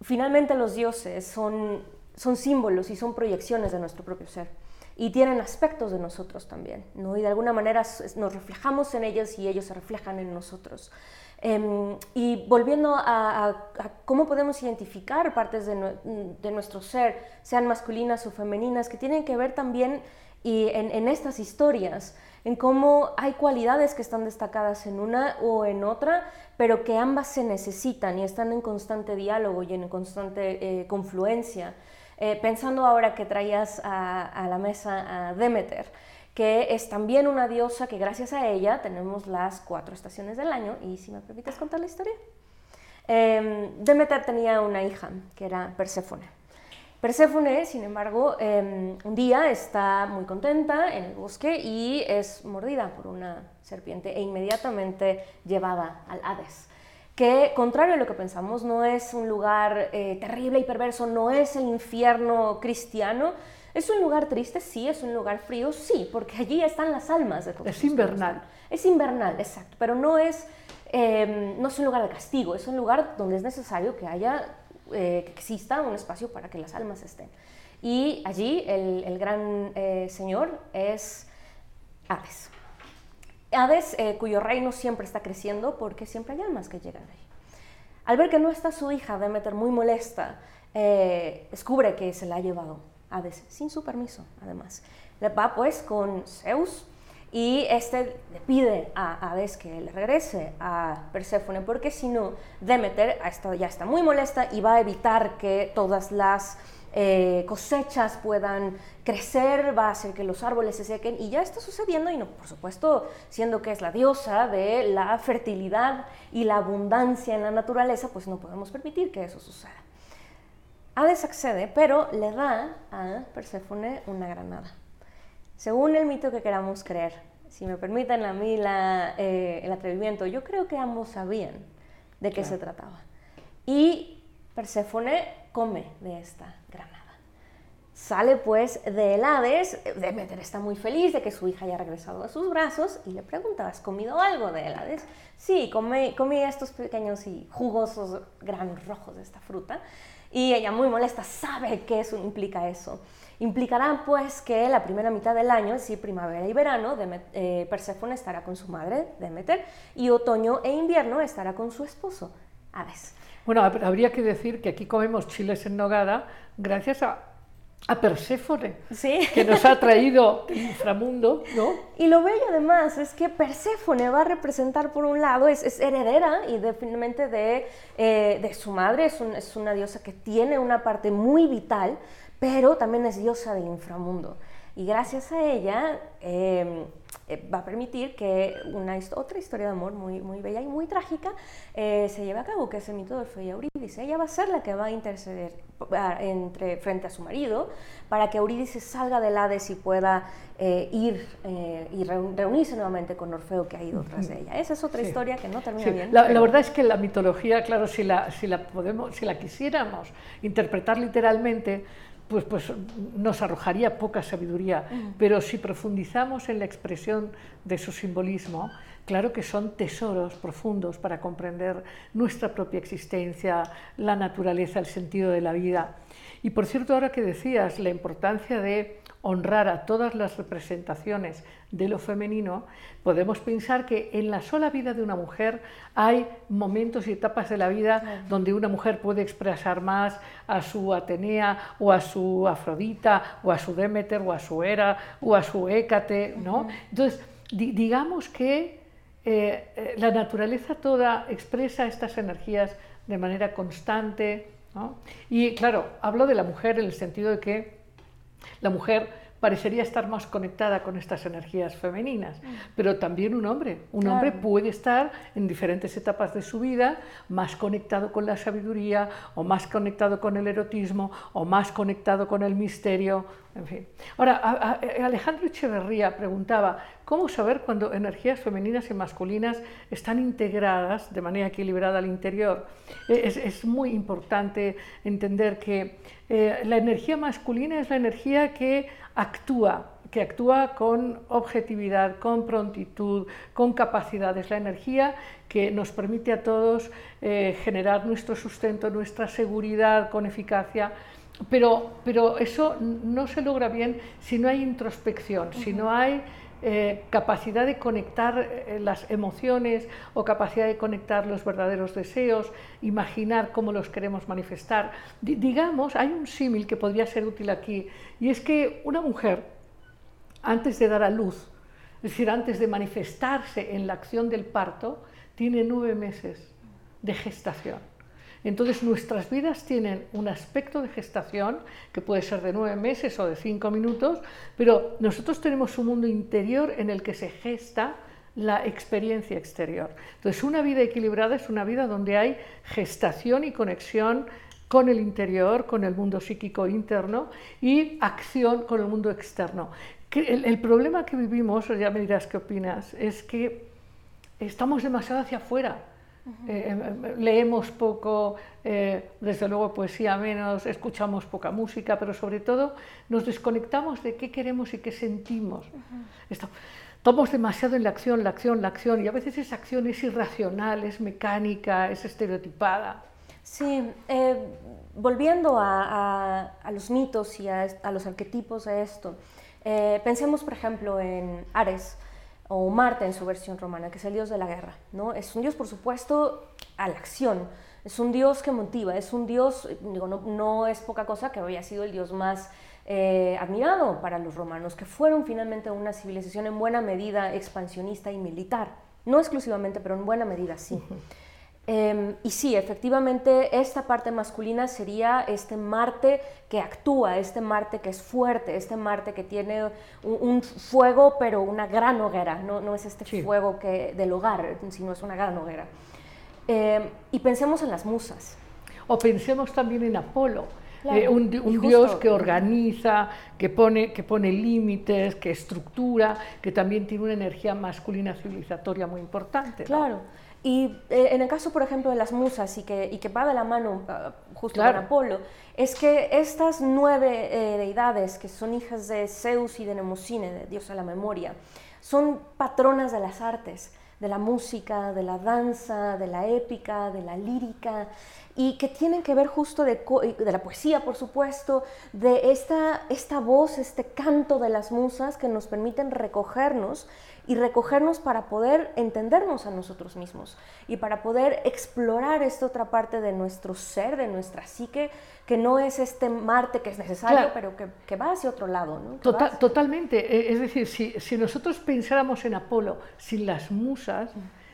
finalmente los dioses son, son símbolos y son proyecciones de nuestro propio ser. Y tienen aspectos de nosotros también, ¿no? Y de alguna manera nos reflejamos en ellos y ellos se reflejan en nosotros. Em, y volviendo a, cómo podemos identificar partes de, nuestro ser, sean masculinas o femeninas, que tienen que ver también y en, estas historias, en cómo hay cualidades que están destacadas en una o en otra, pero que ambas se necesitan y están en constante diálogo y en constante eh, confluencia. Eh, pensando ahora que traías a la mesa a Demeter, que es también una diosa que gracias a ella tenemos las cuatro estaciones del año. Y si me permites contar la historia. Eh, Demeter tenía una hija que era Perséfone. Perséfone, sin embargo, em, un día está muy contenta en el bosque y es mordida por una serpiente e inmediatamente llevada al Hades que contrario a lo que pensamos, no es un lugar eh, terrible y perverso, no es el infierno cristiano, ¿Es un lugar triste? Sí. ¿Es un lugar frío? Sí, porque allí están las almas de todos. Es invernal. Es invernal, exacto, pero no es, em, no es un lugar de castigo, es un lugar donde es necesario que haya, eh, que exista un espacio para que las almas estén. Y allí el, gran eh, señor es Hades. Hades, eh, cuyo reino siempre está creciendo porque siempre hay almas que llegan ahí. Al ver que no está su hija, Demeter, muy molesta, descubre que se la ha llevado Hades, sin su permiso, además. Le va pues con Zeus y este le pide a Hades que le regrese a Perséfone, porque si no, Demeter ya está muy molesta y va a evitar que todas las eh, cosechas puedan crecer, va a hacer que los árboles se sequen y ya está sucediendo y no, por supuesto, siendo que es la diosa de la fertilidad y la abundancia en la naturaleza, pues no podemos permitir que eso suceda. Hades accede, pero le da a Perséfone una granada. Según el mito que queramos creer, si me permiten a mí eh, el atrevimiento, yo creo que ambos sabían de qué se trataba. Y Perséfone come de esta granada. Sale pues de Hades, Demeter está muy feliz de que su hija haya regresado a sus brazos y le pregunta, ¿has comido algo de Hades? Sí, comí, comí estos pequeños y jugosos granos rojos de esta fruta. Y ella muy molesta sabe que eso implica eso. Implicará pues que la primera mitad del año, es decir, primavera y verano, eh, Perséfone estará con su madre, Demeter, y otoño e invierno estará con su esposo, Hades. Bueno, habría que decir que aquí comemos chiles en nogada gracias a a Perséfone, que nos ha traído <laughs> el inframundo, ¿no? Y lo bello además es que Perséfone va a representar por un lado, es, heredera y definitivamente de, eh, de su madre, es, es, una diosa que tiene una parte muy vital, pero también es diosa del inframundo. Y gracias a ella em, eh, va a permitir que una otra historia de amor muy, muy bella y muy trágica eh, se lleve a cabo, que es el mito de Orfeo y Eurídice. Ella va a ser la que va a interceder entre, frente a su marido para que Eurídice salga del Hades y pueda eh, ir y reunirse nuevamente con Orfeo que ha ido tras de ella. Esa es otra historia que no termina bien. La, la, verdad es que la mitología, claro, si la, si la, podemos, si la quisiéramos interpretar literalmente, pues, pues nos arrojaría poca sabiduría, pero si profundizamos en la expresión de su simbolismo, claro que son tesoros profundos para comprender nuestra propia existencia, la naturaleza, el sentido de la vida. Y por cierto, ahora que decías la importancia de honrar a todas las representaciones de lo femenino, podemos pensar que en la sola vida de una mujer hay momentos y etapas de la vida donde una mujer puede expresar más a su Atenea o a su Afrodita o a su Demeter o a su Hera o a su Hécate, ¿no? Entonces, digamos que eh, eh, la naturaleza toda expresa estas energías de manera constante, y claro, hablo de la mujer en el sentido de que la mujer parecería estar más conectada con estas energías femeninas, mm. pero también un hombre. Un hombre puede estar en diferentes etapas de su vida más conectado con la sabiduría o más conectado con el erotismo o más conectado con el misterio, Ahora, Alejandro Echeverría preguntaba, ¿cómo saber cuando energías femeninas y masculinas están integradas de manera equilibrada al interior? E, es, muy importante entender que eh, la energía masculina es la energía que actúa, que actúa con objetividad, con prontitud, con capacidad. Es la energía que nos permite a todos eh, generar nuestro sustento, nuestra seguridad con eficacia. Pero, pero eso no se logra bien si no hay introspección, si no hay eh, capacidad de conectar eh, las emociones o capacidad de conectar los verdaderos deseos, imaginar cómo los queremos manifestar. digamos, hay un símil que podría ser útil aquí, y es que una mujer, antes de dar a luz, es decir, antes de manifestarse en la acción del parto, tiene nueve meses de gestación. Entonces nuestras vidas tienen un aspecto de gestación que puede ser de nueve meses o de cinco minutos, pero nosotros tenemos un mundo interior en el que se gesta la experiencia exterior. Entonces una vida equilibrada es una vida donde hay gestación y conexión con el interior, con el mundo psíquico interno y acción con el mundo externo. El, el problema que vivimos, ya me dirás qué opinas, es que estamos demasiado hacia afuera eh, em, em, leemos poco, eh, desde luego poesía menos, escuchamos poca música, pero sobre todo nos desconectamos de qué queremos y qué sentimos. Estamos demasiado en la acción, la acción, la acción, y a veces esa acción es irracional, es mecánica, es estereotipada. Sí, eh, volviendo a, los mitos y a, a, los arquetipos de esto, pensemos por ejemplo en Ares o Marte en su versión romana, que es el dios de la guerra. ¿no? Es un dios, por supuesto, a la acción, es un dios que motiva, es un dios, digo, no, no es poca cosa que había sido el dios más eh, admirado para los romanos, que fueron finalmente una civilización en buena medida expansionista y militar. No exclusivamente, pero en buena medida sí. <laughs> Em, y sí, efectivamente, esta parte masculina sería este Marte que actúa, este Marte que es fuerte, este Marte que tiene un, fuego, pero una gran hoguera, no, no es este fuego que, del hogar, sino es una gran hoguera. Em, y pensemos en las musas. O pensemos también en Apolo. Eh, un, dios que organiza, que pone, que pone límites, que estructura, que también tiene una energía masculina civilizatoria muy importante. Claro. Y eh, en el caso, por ejemplo, de las musas y que, y que va de la mano ah, justo con Apolo, es que estas nueve eh, deidades, que son hijas de Zeus y de Nemocine, de Dios a la memoria, son patronas de las artes, de la música, de la danza, de la épica, de la lírica, y que tienen que ver justo de, de la poesía, por supuesto, de esta, esta voz, este canto de las musas que nos permiten recogernos y recogernos para poder entendernos a nosotros mismos y para poder explorar esta otra parte de nuestro ser, de nuestra psique, que no es este Marte que es necesario, pero que, que, va hacia otro lado. ¿no? Total, totalmente. E, es decir, si, si, nosotros pensáramos en Apolo sin las musas,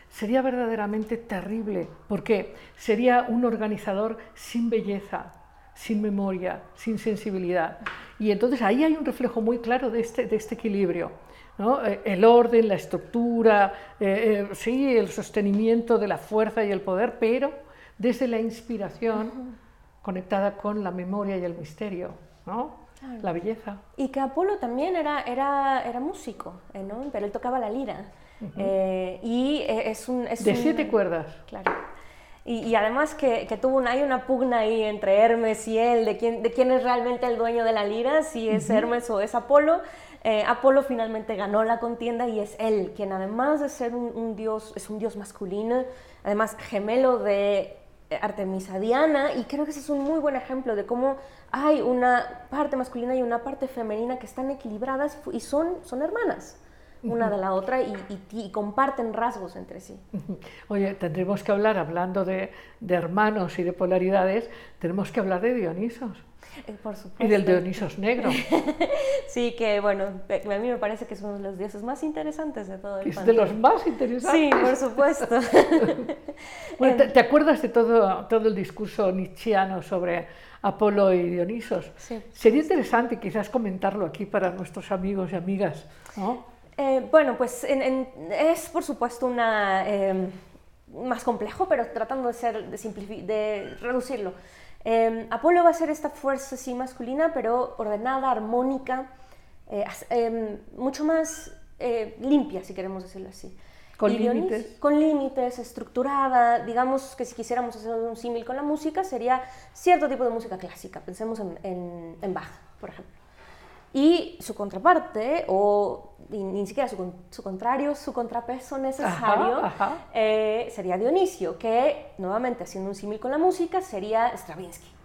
sería verdaderamente terrible, porque sería un organizador sin belleza, sin memoria, sin sensibilidad. Y entonces ahí hay un reflejo muy claro de este, de este equilibrio. Eh, el orden, la estructura, eh, eh, sí, el sostenimiento de la fuerza y el poder, pero desde la inspiración conectada con la memoria y el misterio, ¿no? la belleza. Y que Apolo también era, era, era músico, ¿no? pero él tocaba la lira. y es un... de siete cuerdas. Claro. Y, además que, que tuvo una, hay una pugna ahí entre Hermes y él, de quién, de quién es realmente el dueño de la lira, si es Hermes o es Apolo. Eh, Apolo finalmente ganó la contienda y es él quien además de ser un, dios, es un dios masculino, además gemelo de Artemisa Diana y creo que ese es un muy buen ejemplo de cómo hay una parte masculina y una parte femenina que están equilibradas y son, son hermanas una de la otra y, comparten rasgos entre sí. <laughs> Oye, tendremos que hablar, hablando de, hermanos y de polaridades, tenemos que hablar de Dionisos. Eh, por supuesto. Y del Dionisos negro. <laughs> sí, que bueno, a mí me parece que es uno de los dioses más interesantes de todo el Es de los más interesantes. Sí, por supuesto. <laughs> bueno, ¿te, acuerdas de todo, todo el discurso nietzscheano sobre Apolo y Dionisos? Sí. Sería interesante quizás comentarlo aquí para nuestros amigos y amigas, ¿no? Eh, bueno, pues es por supuesto una, em, más complejo, pero tratando de, ser, de, de reducirlo. Em, Apolo va a ser esta fuerza sí masculina, pero ordenada, armónica, eh, em, mucho más eh, limpia, si queremos decirlo así. Con límites. Con límites, estructurada. Digamos que si quisiéramos hacer un símil con la música, sería cierto tipo de música clásica. Pensemos en, en Bach, por ejemplo. Y su contraparte, o ni, siquiera su, contrario, su contrapeso necesario, eh, sería Dionisio, que nuevamente haciendo un símil con la música sería Stravinsky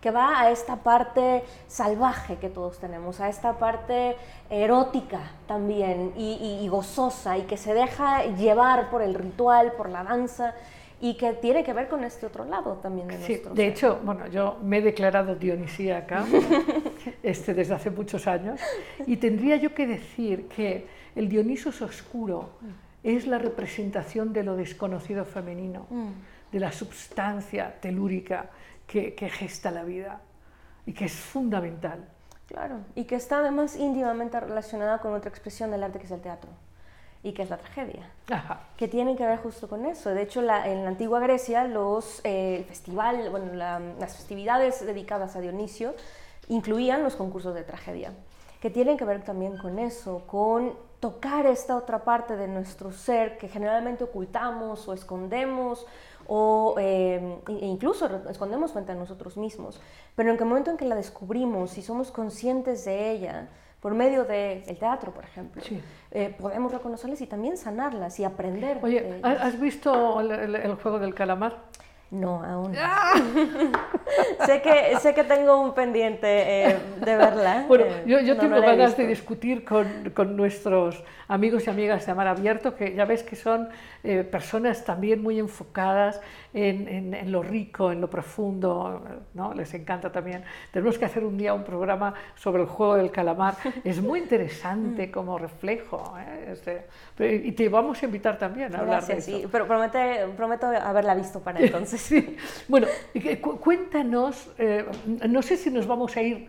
que va a esta parte salvaje que todos tenemos, a esta parte erótica también y, gozosa y que se deja llevar por el ritual, por la danza y que tiene que ver con este otro lado también de sí, De hecho, bueno, yo me he declarado dionisíaca <laughs> este, desde hace muchos años y tendría yo que decir que el Dionisos oscuro es la representación de lo desconocido femenino, mm. de la substancia telúrica que, que gesta la vida y que es fundamental. Claro, y que está además íntimamente relacionada con otra expresión del arte que es el teatro y que es la tragedia, que tienen que ver justo con eso. De hecho, en la antigua Grecia, los eh, festival, bueno, las festividades dedicadas a Dionisio incluían los concursos de tragedia, que tienen que ver también con eso, con tocar esta otra parte de nuestro ser que generalmente ocultamos o escondemos o eh, incluso escondemos frente a nosotros mismos. Pero en el momento en que la descubrimos y somos conscientes de ella, por medio del teatro, por ejemplo. Eh, podemos reconocerlas y también sanarlas y aprender. Oye, ¿has visto el, juego del calamar? No, aún. ¡Ah! <laughs> sé, que, sé que tengo un pendiente eh, de verla. <laughs> Bueno, eh, yo, yo tengo ganas de discutir con, con, nuestros amigos y amigas de Amar Abierto, que ya ves que son personas también muy enfocadas en, en, lo rico, en lo profundo, ¿no? Les encanta también. Tenemos que hacer un día un programa sobre el juego del calamar. <laughs> Es muy interesante como reflejo. Este, y te vamos a invitar también a hablar de eso. Sí, pero promete, prometo haberla visto para entonces. Sí. Bueno, cuéntanos, eh, no sé si nos vamos a ir,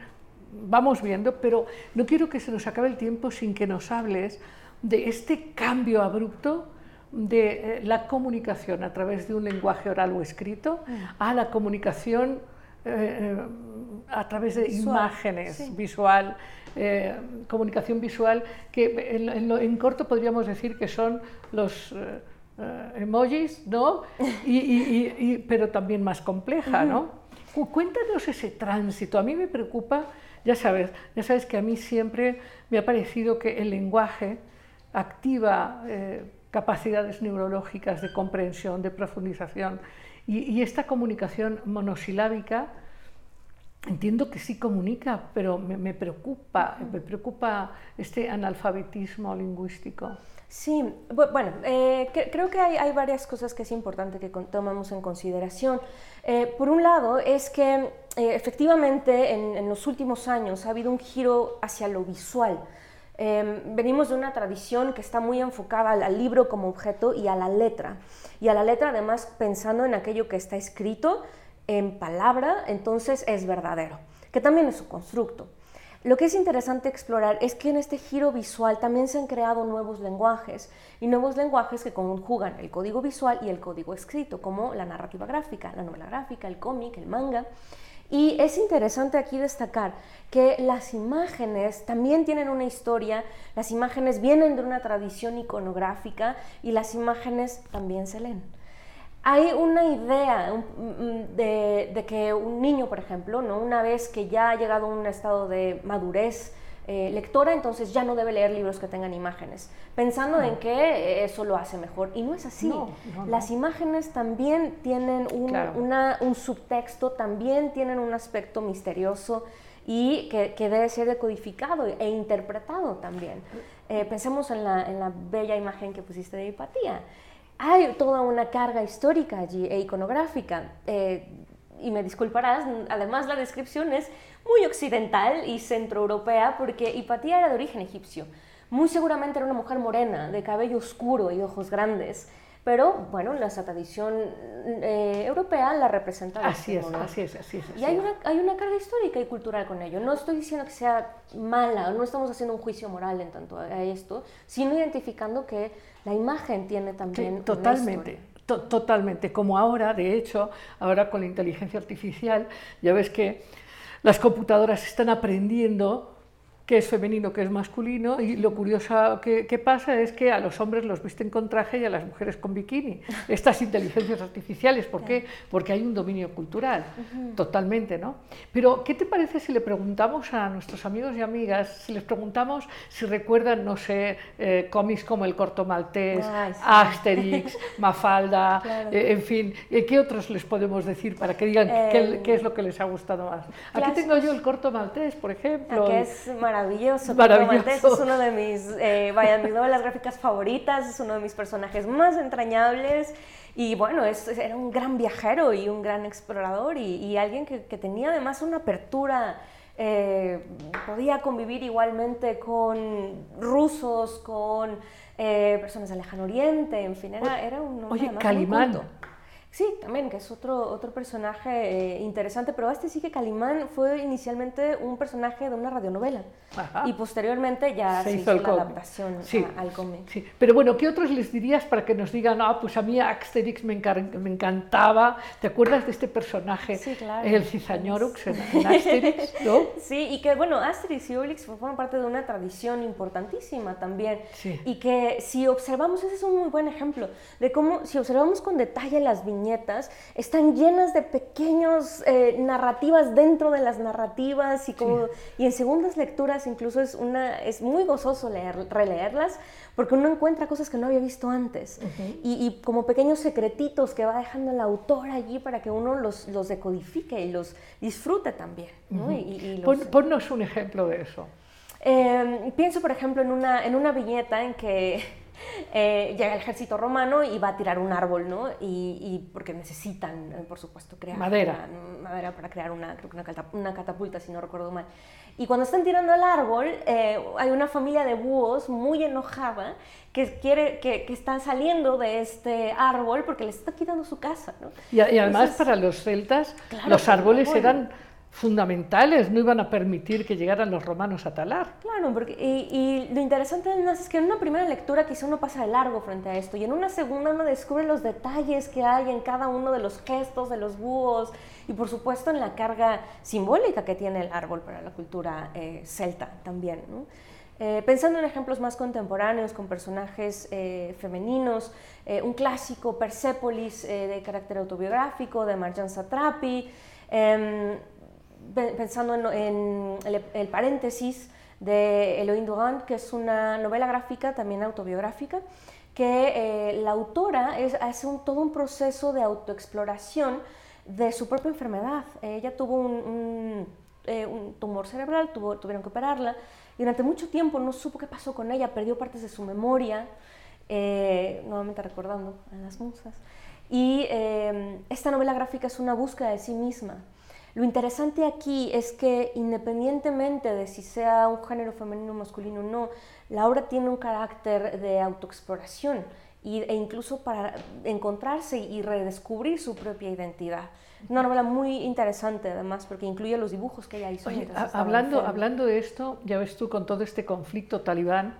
vamos viendo, pero no quiero que se nos acabe el tiempo sin que nos hables de este cambio abrupto de eh, la comunicación a través de un lenguaje oral o escrito mm. a la comunicación eh, a través de imágenes, visual, comunicación visual, que en, corto podríamos decir que son los eh, emojis, ¿no? Y, pero también más compleja, ¿no? Cuéntanos ese tránsito. A mí me preocupa, ya sabes, ya sabes que a mí siempre me ha parecido que el lenguaje activa eh, capacidades neurológicas de comprensión, de profundización. Y, esta comunicación monosilábica, entiendo que sí comunica, pero me, me preocupa, me preocupa este analfabetismo lingüístico. Sí, bueno, eh, creo que hay, varias cosas que es importante que tomemos en consideración. Eh, por un lado, es que eh, efectivamente en, los últimos años ha habido un giro hacia lo visual. Em, venimos de una tradición que está muy enfocada al, libro como objeto y a la letra. Y a la letra además pensando en aquello que está escrito en palabra, entonces es verdadero, que también es su constructo. Lo que es interesante explorar es que en este giro visual también se han creado nuevos lenguajes y nuevos lenguajes que conjugan el código visual y el código escrito, como la narrativa gráfica, la novela gráfica, el cómic, el manga. Y es interesante aquí destacar que las imágenes también tienen una historia, las imágenes vienen de una tradición iconográfica y las imágenes también se leen. Hay una idea mm, de, de, que un niño, por ejemplo, ¿no? una vez que ya ha llegado a un estado de madurez eh, lectora, entonces ya no debe leer libros que tengan imágenes, pensando en que eso lo hace mejor. Y no es así. Las imágenes también tienen un, un, subtexto, también tienen un aspecto misterioso y que, que debe ser decodificado e interpretado también. Eh, pensemos en la, en la bella imagen que pusiste de Hipatía hay toda una carga histórica allí e iconográfica. Eh, y me disculparás, además la descripción es muy occidental y centroeuropea porque Hipatía era de origen egipcio. Muy seguramente era una mujer morena, de cabello oscuro y ojos grandes. Pero bueno, la tradición eh, europea la representa. Así es, así es, así es. y hay una, hay una carga histórica y cultural con ello. No estoy diciendo que sea mala, no estamos haciendo un juicio moral en tanto a esto, sino identificando que la imagen tiene también... totalmente. totalmente, como ahora, de hecho, ahora con la inteligencia artificial, ya ves que las computadoras están aprendiendo qué es femenino, qué es masculino, y lo curioso que, pasa es que a los hombres los visten con traje y a las mujeres con bikini. <laughs> Estas inteligencias artificiales, ¿por qué? Porque hay un dominio cultural, totalmente, ¿no? Pero, ¿qué te parece si le preguntamos a nuestros amigos y amigas, si les preguntamos si recuerdan, no sé, eh, cómics como El Corto Maltés, Asterix, <laughs> Mafalda, eh, en fin, eh, ¿qué otros les podemos decir para que digan qué, qué, es lo que les ha gustado más? Aquí tengo yo El Corto Maltés, por ejemplo. Que es maravilloso. Maravilloso. Es uno de mis, eh, vaya, mis novelas gráficas favoritas, es uno de mis personajes más entrañables. Y bueno, es, era un gran viajero y un gran explorador y, alguien que, tenía además una apertura. Eh, podía convivir igualmente con rusos, con eh, personas del lejano oriente, en fin, era, era un Oye, Calimán. Sí, también, que es otro, otro personaje eh, interesante, pero este sí que Calimán fue inicialmente un personaje de una radionovela y posteriormente ya se, hizo, la adaptación al cómic. Sí. Pero bueno, ¿qué otros les dirías para que nos digan, ah, pues a mí Asterix me, me encantaba, ¿te acuerdas de este personaje, sí, claro. el Cizañorux en, Asterix? ¿no? <laughs> Sí, y que bueno, Asterix y Obelix fueron parte de una tradición importantísima también y que si observamos, ese es un muy buen ejemplo de cómo si observamos con detalle las viñetas, están llenas de pequeños eh, narrativas dentro de las narrativas y, como, y en segundas lecturas incluso es, una, es muy gozoso leer, releerlas porque uno encuentra cosas que no había visto antes y, como pequeños secretitos que va dejando el autor allí para que uno los, los decodifique y los disfrute también. ponnos un ejemplo de eso. Em, pienso, por ejemplo, en una, en una viñeta en que eh, llega el ejército romano y va a tirar un árbol, ¿no? Y, porque necesitan, eh, por supuesto, crear madera, madera para crear una, creo que una, catapulta, si no recuerdo mal. Y cuando están tirando el árbol, eh, hay una familia de búhos muy enojada que quiere que, que están saliendo de este árbol porque les está quitando su casa, ¿no? Y, además para los celtas los árboles eran fundamentales, no iban a permitir que llegaran los romanos a talar. Claro, porque, y, lo interesante es que en una primera lectura quizá uno pasa de largo frente a esto y en una segunda uno descubre los detalles que hay en cada uno de los gestos de los búhos y por supuesto en la carga simbólica que tiene el árbol para la cultura eh, celta también. Eh, pensando en ejemplos más contemporáneos con personajes eh, femeninos, un clásico Persepolis de carácter autobiográfico de Marjan Satrapi, em, pensando en, el, paréntesis de Elohim Durand, que es una novela gráfica también autobiográfica, que eh, la autora es, hace todo un proceso de autoexploración de su propia enfermedad. ella tuvo un, eh, tumor cerebral, tuvo, tuvieron que operarla, y durante mucho tiempo no supo qué pasó con ella, perdió partes de su memoria, eh, nuevamente recordando a las musas. Y esta novela gráfica es una búsqueda de sí misma. Lo interesante aquí es que independientemente de si sea un género femenino o masculino o no, la obra tiene un carácter de autoexploración e incluso para encontrarse y redescubrir su propia identidad. Una novela muy interesante además porque incluye los dibujos que ella hizo. hablando, hablando de esto, ya ves tú con todo este conflicto talibán,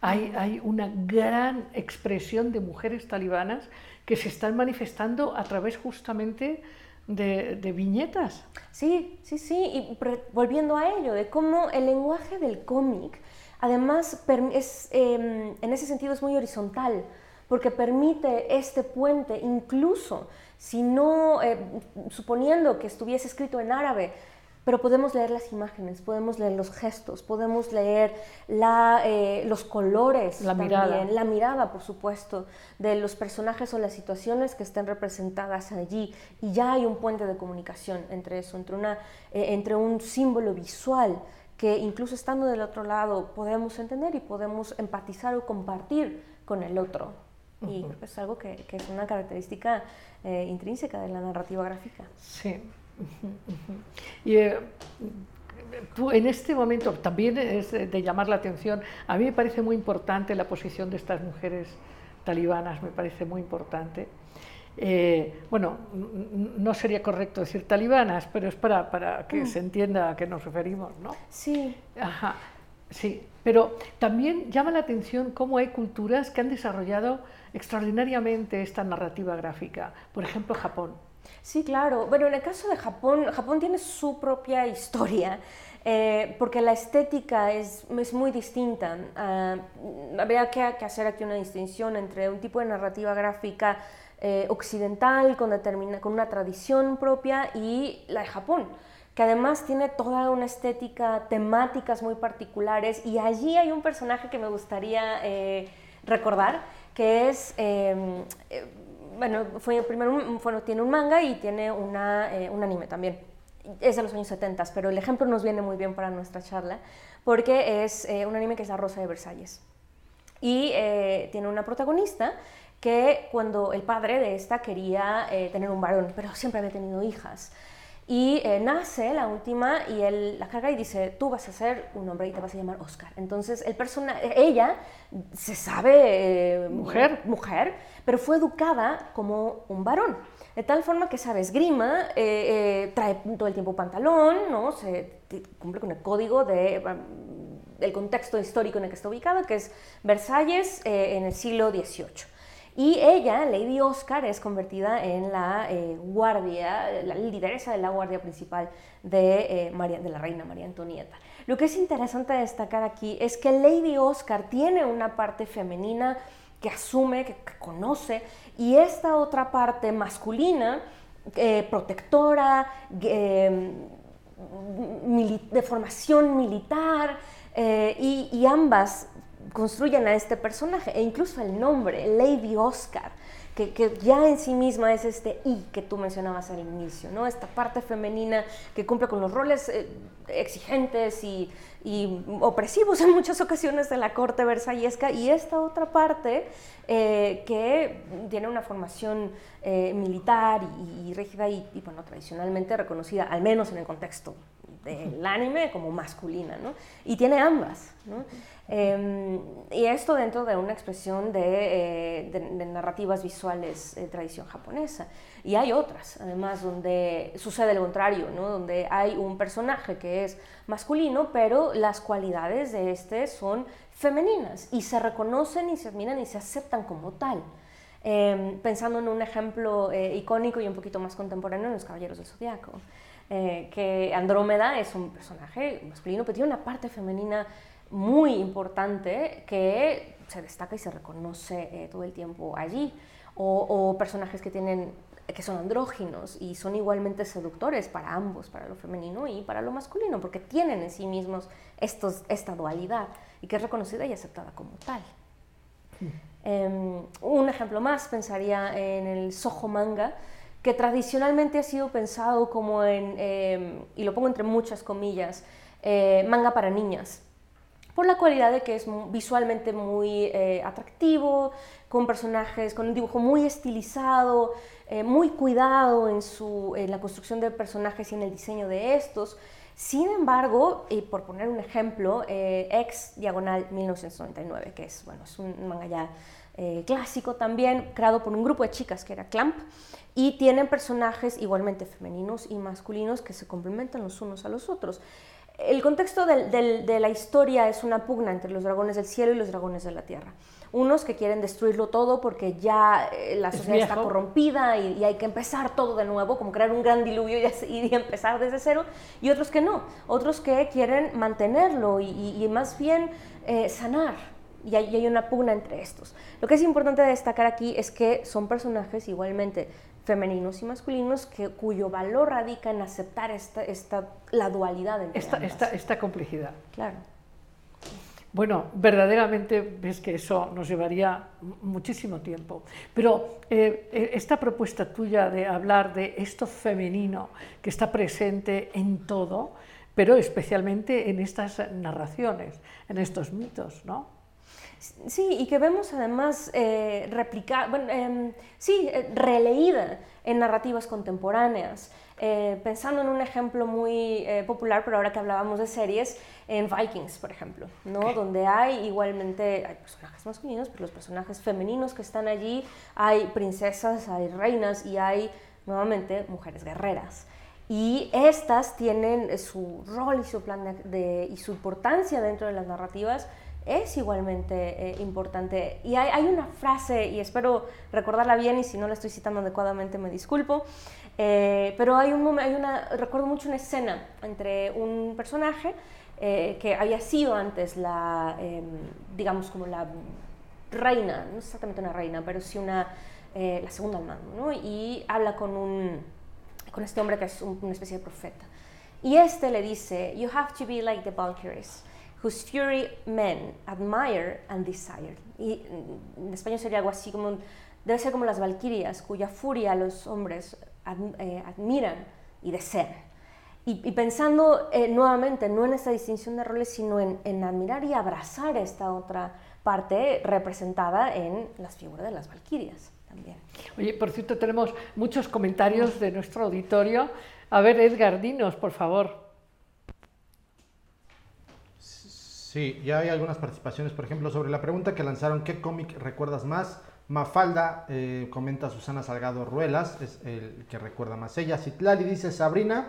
hay, hay, una gran expresión de mujeres talibanas que se están manifestando a través justamente de, viñetas. Sí, sí, sí, y volviendo a ello, de cómo el lenguaje del cómic, además, es, em, en ese sentido es muy horizontal, porque permite este puente, incluso si no, eh, suponiendo que estuviese escrito en árabe, pero podemos leer las imágenes, podemos leer los gestos, podemos leer la, eh, los colores, la también, mirada. la mirada, por supuesto, de los personajes o las situaciones que estén representadas allí. Y ya hay un puente de comunicación entre eso, entre, una, eh, entre un símbolo visual que incluso estando del otro lado podemos entender y podemos empatizar o compartir con el otro. Y creo que es algo que, que es una característica eh, intrínseca de la narrativa gráfica. Sí. Y eh, tú en este momento también es de llamar la atención, a mí me parece muy importante la posición de estas mujeres talibanas, me parece muy importante. Eh, bueno, no sería correcto decir talibanas, pero es para, para que se entienda a qué nos referimos, ¿no? Sí, Ajá, sí, pero también llama la atención cómo hay culturas que han desarrollado extraordinariamente esta narrativa gráfica. Por ejemplo, Japón. Sí, claro. Bueno, en el caso de Japón, Japón tiene su propia historia, eh, porque la estética es, es muy distinta. Ah, habría que, hacer aquí una distinción entre un tipo de narrativa gráfica eh, occidental con, determina, con una tradición propia y la de Japón que además tiene toda una estética, temáticas muy particulares, y allí hay un personaje que me gustaría eh, recordar, que es, eh, bueno, fue primero un- bueno, tiene un manga y tiene una, eh, un anime también. Es de los años 70, pero el ejemplo nos viene muy bien para nuestra charla, porque es eh, un anime que es La Rosa de Versalles. Y eh, tiene una protagonista que cuando el padre de esta quería tener un varón, pero siempre había tenido hijas. Y eh, nace la última y él la carga y dice, tú vas a ser un hombre y te vas a llamar Oscar. Entonces el persona, ella se sabe eh, Mujer. mujer, pero fue educada como un varón. De tal forma que sabe esgrima, eh, eh, trae todo el tiempo pantalón, ¿no? Se cumple con el código de, del contexto histórico en el que está ubicado, que es Versalles en el siglo XVIII. Y ella, Lady Oscar, es convertida en la eh, guardia, la lideresa de la guardia principal de, eh, María, de la reina María Antonieta. Lo que es interesante destacar aquí es que Lady Oscar tiene una parte femenina que asume, que, conoce, y esta otra parte masculina, eh, protectora, de formación militar, eh, y ambas construyen a este personaje, e incluso el nombre, Lady Oscar, que, que ya en sí misma es este I que tú mencionabas al inicio, ¿no? Esta parte femenina que cumple con los roles eh, exigentes y, y opresivos en muchas ocasiones de la corte versallesca, y esta otra parte eh, que tiene una formación eh, militar y, y rígida y, y, bueno, tradicionalmente reconocida, al menos en el contexto del anime, como masculina, ¿no? Y tiene ambas, ¿no? Eh, y esto dentro de una expresión de, eh, de, de narrativas visuales de tradición japonesa. Y hay otras, además, donde sucede lo contrario, ¿no? donde hay un personaje que es masculino, pero las cualidades de este son femeninas y se reconocen y se admiran y se aceptan como tal. Eh, pensando en un ejemplo eh, icónico y un poquito más contemporáneo en Los Caballeros del Zodiaco, eh, que Andrómeda es un personaje masculino, pero tiene una parte femenina muy importante que se destaca y se reconoce eh, todo el tiempo allí. O, o, personajes que tienen que son andróginos y son igualmente seductores para ambos, para lo femenino y para lo masculino, porque tienen en sí mismos estos, esta dualidad y que es reconocida y aceptada como tal. Eh, un ejemplo más pensaría en el soho manga, que tradicionalmente ha sido pensado como en, eh, y lo pongo entre muchas comillas, eh, manga para niñas, por la cualidad de que es visualmente muy eh, atractivo, con personajes, con un dibujo muy estilizado, eh, muy cuidado en, su, en la construcción de personajes y en el diseño de estos. Sin embargo, y por poner un ejemplo, eh, Ex Diagonal 1999, que es, bueno, es un manga ya eh, clásico también, creado por un grupo de chicas que era Clamp, y tienen personajes igualmente femeninos y masculinos que se complementan los unos a los otros. El contexto del, del, de la historia es una pugna entre los dragones del cielo y los dragones de la tierra. Unos que quieren destruirlo todo porque ya eh, la sociedad está corrompida y, y, hay que empezar todo de nuevo, como crear un gran diluvio y, <laughs> y empezar desde cero, y otros que no, otros que quieren mantenerlo y, y más bien eh, sanar y hay, y hay una pugna entre estos. Lo que es importante destacar aquí es que son personajes igualmente femeninos y masculinos que, cuyo valor radica en aceptar esta, esta, la dualidad entre Esta, ambas. esta, esta complejidad. Claro. Bueno, verdaderamente ves que eso nos llevaría muchísimo tiempo. Pero eh, eh, esta propuesta tuya de hablar de esto femenino que está presente en todo, pero especialmente en estas narraciones, en estos mitos, ¿no? Sí, y que vemos además eh, replicar, bueno, em, sí, eh, releída en narrativas contemporáneas. Eh, pensando en un ejemplo muy eh, popular, pero ahora que hablábamos de series, en Vikings, por ejemplo, ¿no? donde hay igualmente hay personajes masculinos, pero los personajes femeninos que están allí, hay princesas, hay reinas y hay nuevamente mujeres guerreras. Y estas tienen su rol y su plan de, de- y su importancia dentro de las narrativas es igualmente eh, importante. Y hay, una frase, y espero recordarla bien, y si no la estoy citando adecuadamente me disculpo, eh, pero hay, un, hay una, recuerdo mucho una escena entre un personaje eh, que había sido antes la, em, digamos, como la reina, no exactamente una reina, pero sí una, la segunda al mando. Y habla con, un, con este hombre que es un- una especie de profeta. Y este le dice, you have to be like the Valkyries, whose fury men admire and desire. Y en español sería algo así como, debe ser como las valquirias, cuya furia los hombres ad- eh, admiran y desean. Y, y pensando eh, nuevamente, no en esta distinción de roles, sino en, en admirar y abrazar esta otra parte representada en las figuras de las valquirias también. Oye, por cierto, tenemos muchos comentarios de nuestro auditorio. A ver, Edgar, dinos, por favor. Sí, ya hay algunas participaciones, por ejemplo, sobre la pregunta que lanzaron, ¿qué cómic recuerdas más? Mafalda, eh, comenta Susana Salgado Ruelas, es el que recuerda más ella. Citlali dice Sabrina,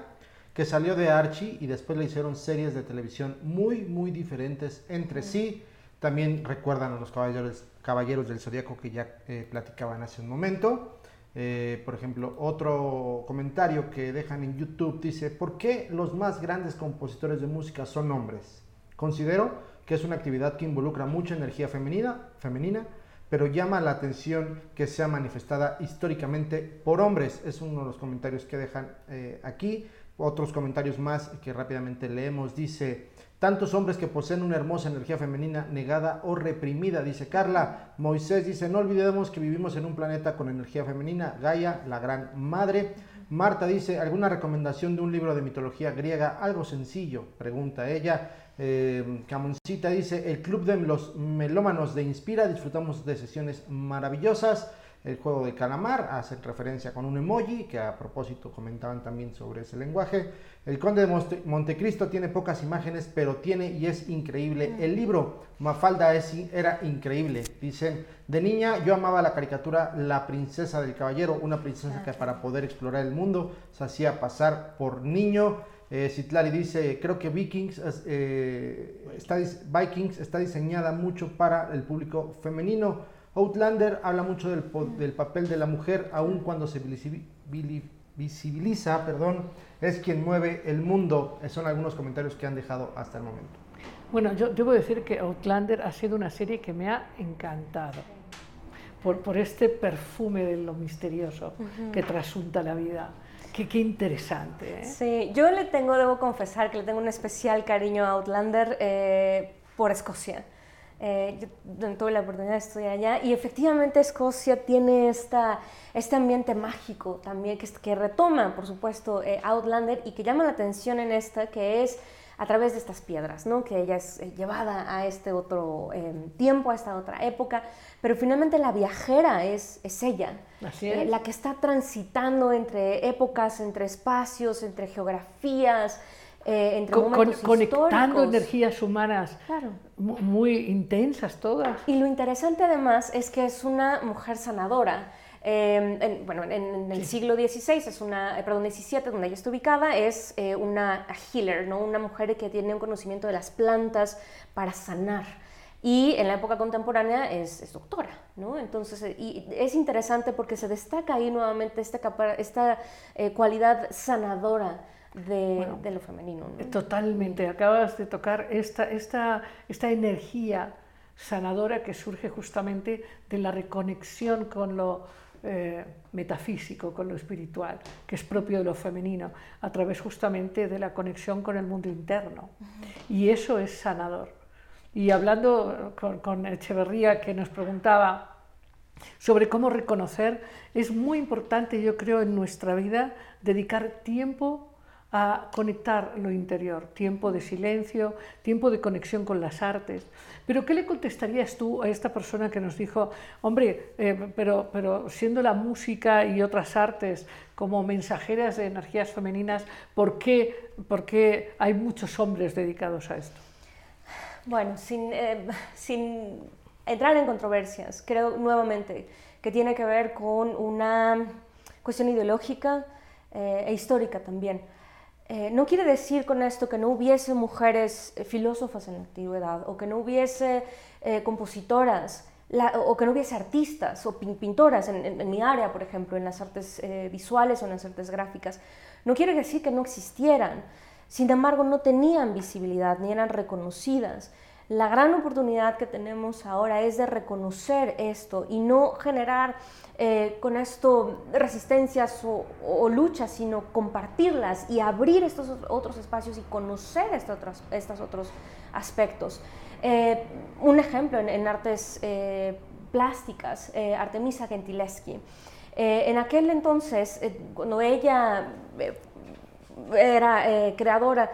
que salió de Archie y después le hicieron series de televisión muy, muy diferentes entre sí. También recuerdan a los caballeros, caballeros del Zodíaco que ya eh, platicaban hace un momento. Eh, por ejemplo, otro comentario que dejan en YouTube dice, ¿por qué los más grandes compositores de música son hombres? Considero que es una actividad que involucra mucha energía femenina, femenina, pero llama la atención que sea manifestada históricamente por hombres. Es uno de los comentarios que dejan eh, aquí. Otros comentarios más que rápidamente leemos. Dice, tantos hombres que poseen una hermosa energía femenina negada o reprimida, dice Carla. Moisés dice, no olvidemos que vivimos en un planeta con energía femenina, Gaia, la gran madre. Marta dice, ¿alguna recomendación de un libro de mitología griega? Algo sencillo, pregunta ella. Eh, Camoncita dice, el club de los melómanos de Inspira, disfrutamos de sesiones maravillosas. El juego de calamar hace referencia con un emoji, que a propósito comentaban también sobre ese lenguaje. El conde de Monte- Montecristo tiene pocas imágenes, pero tiene y es increíble. El libro Mafalda es, era increíble. Dicen, de niña yo amaba la caricatura La princesa del caballero, una princesa que para poder explorar el mundo se hacía pasar por niño. Eh, Citlali dice, creo que Vikings, eh, está, Vikings está diseñada mucho para el público femenino. Outlander habla mucho del, del papel de la mujer, aun cuando se visibiliza, perdón, es quien mueve el mundo. Eh, Son algunos comentarios que han dejado hasta el momento. Bueno, yo debo decir que Outlander ha sido una serie que me ha encantado por, por este perfume de lo misterioso que trasunta la vida. Qué, qué interesante. ¿eh? Sí, yo le tengo, debo confesar que le tengo un especial cariño a Outlander eh, por Escocia. Eh, yo tuve la oportunidad de estudiar allá y efectivamente Escocia tiene esta, este ambiente mágico también que, que retoma, por supuesto, eh, Outlander y que llama la atención en esta, que es a través de estas piedras, ¿no? que ella es eh, llevada a este otro eh, tiempo, a esta otra época, pero finalmente la viajera es, es ella, Así eh, es. la que está transitando entre épocas, entre espacios, entre geografías, eh, entre Con- momentos conectando históricos. energías humanas Claro. muy intensas todas. Y lo interesante además es que es una mujer sanadora. Eh, en, bueno, en, el siglo XVI, es una, eh, perdón, XVII, donde ella está ubicada, es eh, una healer, ¿no? una mujer que tiene un conocimiento de las plantas para sanar. Y en la época contemporánea es, es doctora, ¿no? Entonces, eh, y es interesante porque se destaca ahí nuevamente esta, capa- esta eh, cualidad sanadora de, de lo femenino. ¿no? Totalmente, acabas de tocar esta, esta, esta energía sanadora que surge justamente de la reconexión con lo eh, metafísico, con lo espiritual, que es propio de lo femenino, a través justamente de la conexión con el mundo interno. Y eso es sanador. Y hablando con, con Echeverría, que nos preguntaba sobre cómo reconocer, es muy importante, yo creo, en nuestra vida dedicar tiempo a conectar lo interior, tiempo de silencio, tiempo de conexión con las artes. Pero ¿qué le contestarías tú a esta persona que nos dijo, hombre, eh, pero, pero siendo la música y otras artes como mensajeras de energías femeninas, ¿por qué, por qué hay muchos hombres dedicados a esto? Bueno, sin, eh, sin entrar en controversias, creo nuevamente que tiene que ver con una cuestión ideológica eh, e histórica también. Eh, no quiere decir con esto que no hubiese mujeres eh, filósofas en la antigüedad o que no hubiese eh, compositoras o que no hubiese artistas o pintoras en, mi área, por ejemplo, en las artes visuales o en las artes gráficas. No quiere decir que no existieran. Sin embargo, no tenían visibilidad ni eran reconocidas. La gran oportunidad que tenemos ahora es de reconocer esto y no generar eh, con esto resistencias o, luchas, sino compartirlas y abrir estos otros espacios y conocer estos otros, estos otros aspectos. Eh, un ejemplo en, artes eh, plásticas, Artemisa Gentileschi. en aquel entonces, cuando ella era creadora,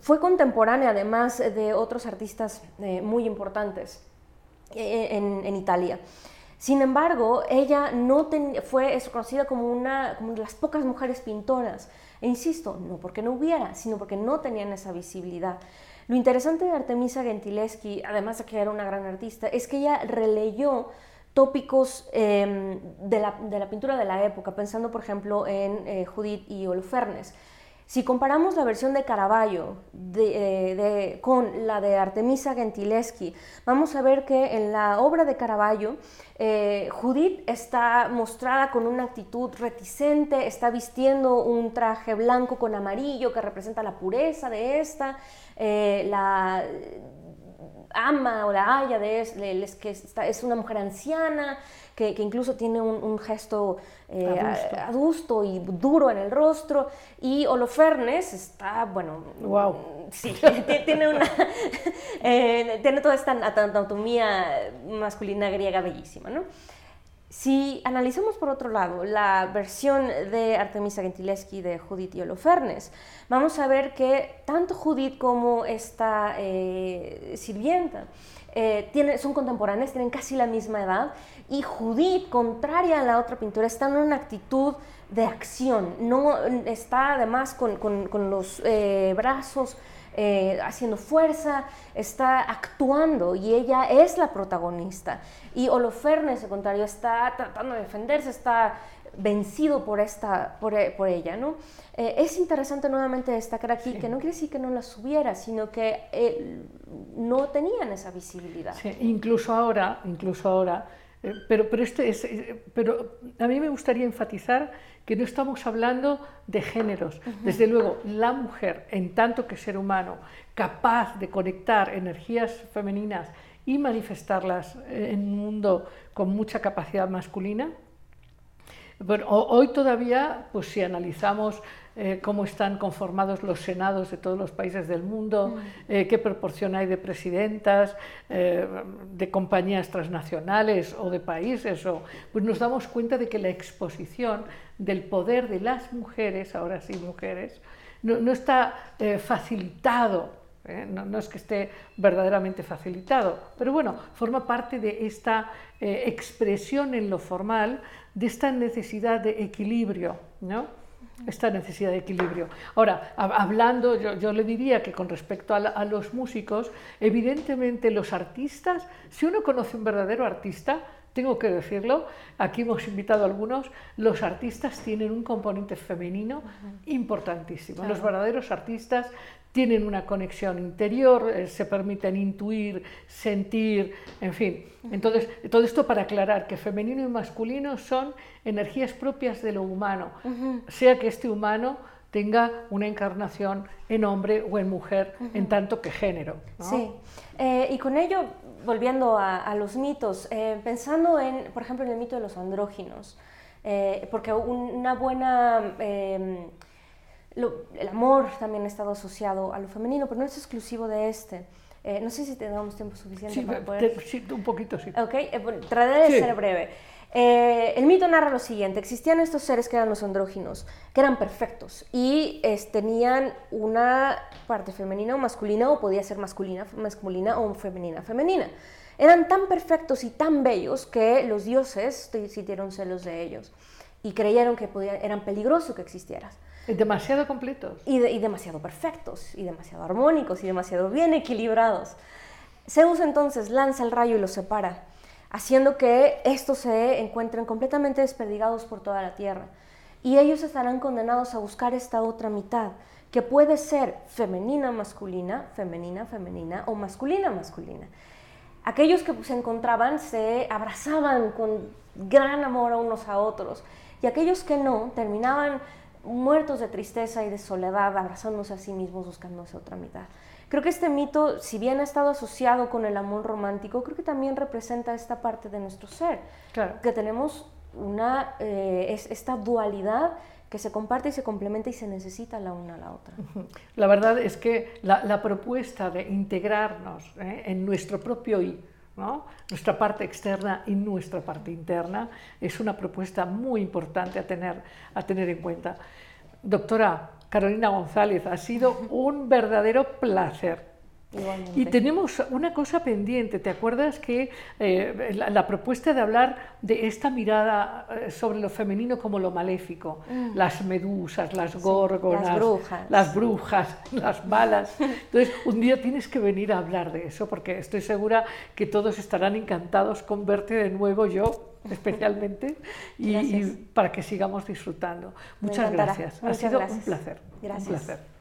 fue contemporánea además de otros artistas muy importantes en Italia. Sin embargo, ella no fue conocida como una, de las pocas mujeres pintoras. E insisto, no porque no hubiera, sino porque no tenían esa visibilidad. Lo interesante de Artemisa Gentileschi, además de que era una gran artista, es que ella releyó tópicos em, de, la, pintura de la época, pensando por ejemplo en eh, Judith y Holofernes. Si comparamos la versión de Caravaggio eh, con la de Artemisa Gentileschi, vamos a ver que en la obra de Caravaggio, eh, Judith está mostrada con una actitud reticente, está vistiendo un traje blanco con amarillo que representa la pureza de esta, eh, ama o la haya de, es, que es una mujer anciana, que, incluso tiene un, gesto eh, adusto. y duro en el rostro. Y Holofernes está, bueno, wow. sí, <laughs> tiene, una, <laughs> eh, tiene toda esta anatomía masculina griega bellísima, ¿no? Si analizamos por otro lado la versión de Artemisa Gentileschi de Judith y Holofernes, vamos a ver que tanto Judith como esta eh, sirvienta eh, son contemporáneas, tienen casi la misma edad, y Judith, contraria a la otra pintura, está en una actitud de acción, no está además con, con, los eh, brazos eh, haciendo fuerza, está actuando y ella es la protagonista. Y Holofernes, al contrario, está tratando de defenderse, está vencido por, esta, por, eh, por ella. ¿no? Eh, es interesante nuevamente destacar aquí que no quiere decir que no las hubiera, sino que no tenían esa visibilidad. Sí, incluso ahora, incluso ahora pero, pero, este es, pero a mí me gustaría enfatizar que no estamos hablando de géneros. Desde luego, la mujer, en tanto que ser humano, capaz de conectar energías femeninas y manifestarlas en un mundo con mucha capacidad masculina, bueno, hoy todavía, pues si analizamos eh, cómo están conformados los senados de todos los países del mundo, mm. eh, qué proporción hay de presidentas, eh, de compañías transnacionales o de países, o, pues nos damos cuenta de que la exposición del poder de las mujeres, ahora sí mujeres, no, no está facilitado no, no, es que esté verdaderamente facilitado, pero bueno, forma parte de esta expresión en lo formal de esta necesidad de equilibrio, ¿no? Esta necesidad de equilibrio. Ahora, hablando, yo, le diría que con respecto a, los músicos, evidentemente los artistas, si uno conoce un verdadero artista, tengo que decirlo, aquí hemos invitado a algunos, los artistas tienen un componente femenino importantísimo. Los verdaderos artistas tienen una conexión interior, eh, se permiten intuir, sentir, en fin. Entonces, todo esto para aclarar que femenino y masculino son energías propias de lo humano, sea que este humano tenga una encarnación en hombre o en mujer, en tanto que género. Sí, eh, y con ello volviendo a, los mitos, eh, pensando en, por ejemplo, en el mito de los andróginos, eh, porque una buena... Em, el amor también ha estado asociado a lo femenino, pero no es exclusivo de este. Eh, no sé si tenemos tiempo suficiente para poder... sí, un poquito, sí. Ok, trataré de ser breve. el mito narra lo siguiente, existían estos seres que eran los andróginos, que eran perfectos y tenían una parte femenina o masculina, o podía ser masculina, masculina o femenina, femenina. Eran tan perfectos y tan bellos que los dioses sintieron celos de ellos y creyeron que eran peligroso que existieras. Demasiado completos. Y, demasiado perfectos, y demasiado armónicos, y demasiado bien equilibrados. Zeus entonces lanza el rayo y los separa, haciendo que estos se encuentren completamente desperdigados por toda la tierra. Y ellos estarán condenados a buscar esta otra mitad, que puede ser femenina, masculina, femenina, femenina o masculina, masculina. Aquellos que se encontraban se abrazaban con gran amor a unos a otros y aquellos que no terminaban muertos de tristeza y de soledad, abrazándose a sí mismos, buscándose otra mitad. Creo que este mito, si bien ha estado asociado con el amor romántico, creo que también representa esta parte de nuestro ser, que tenemos una, eh, esta dualidad que se comparte y se complementa y se necesita la una a la otra. La verdad es que la, propuesta de integrarnos ¿eh? en nuestro propio y nuestra parte externa y nuestra parte interna, es una propuesta muy importante a tener, a tener en cuenta. Doctora Carolina González, ha sido un verdadero placer y tenemos una cosa pendiente, ¿te acuerdas que eh, la, propuesta de hablar de esta mirada eh, sobre lo femenino como lo maléfico, mm. las medusas, las górgonas, las brujas. las brujas, <laughs> las balas. Entonces, un día tienes que venir a hablar de eso, porque estoy segura que todos estarán encantados con verte de nuevo, yo especialmente, <laughs> y, para que sigamos disfrutando. Muchas gracias, ha sido un placer. Gracias. Un placer.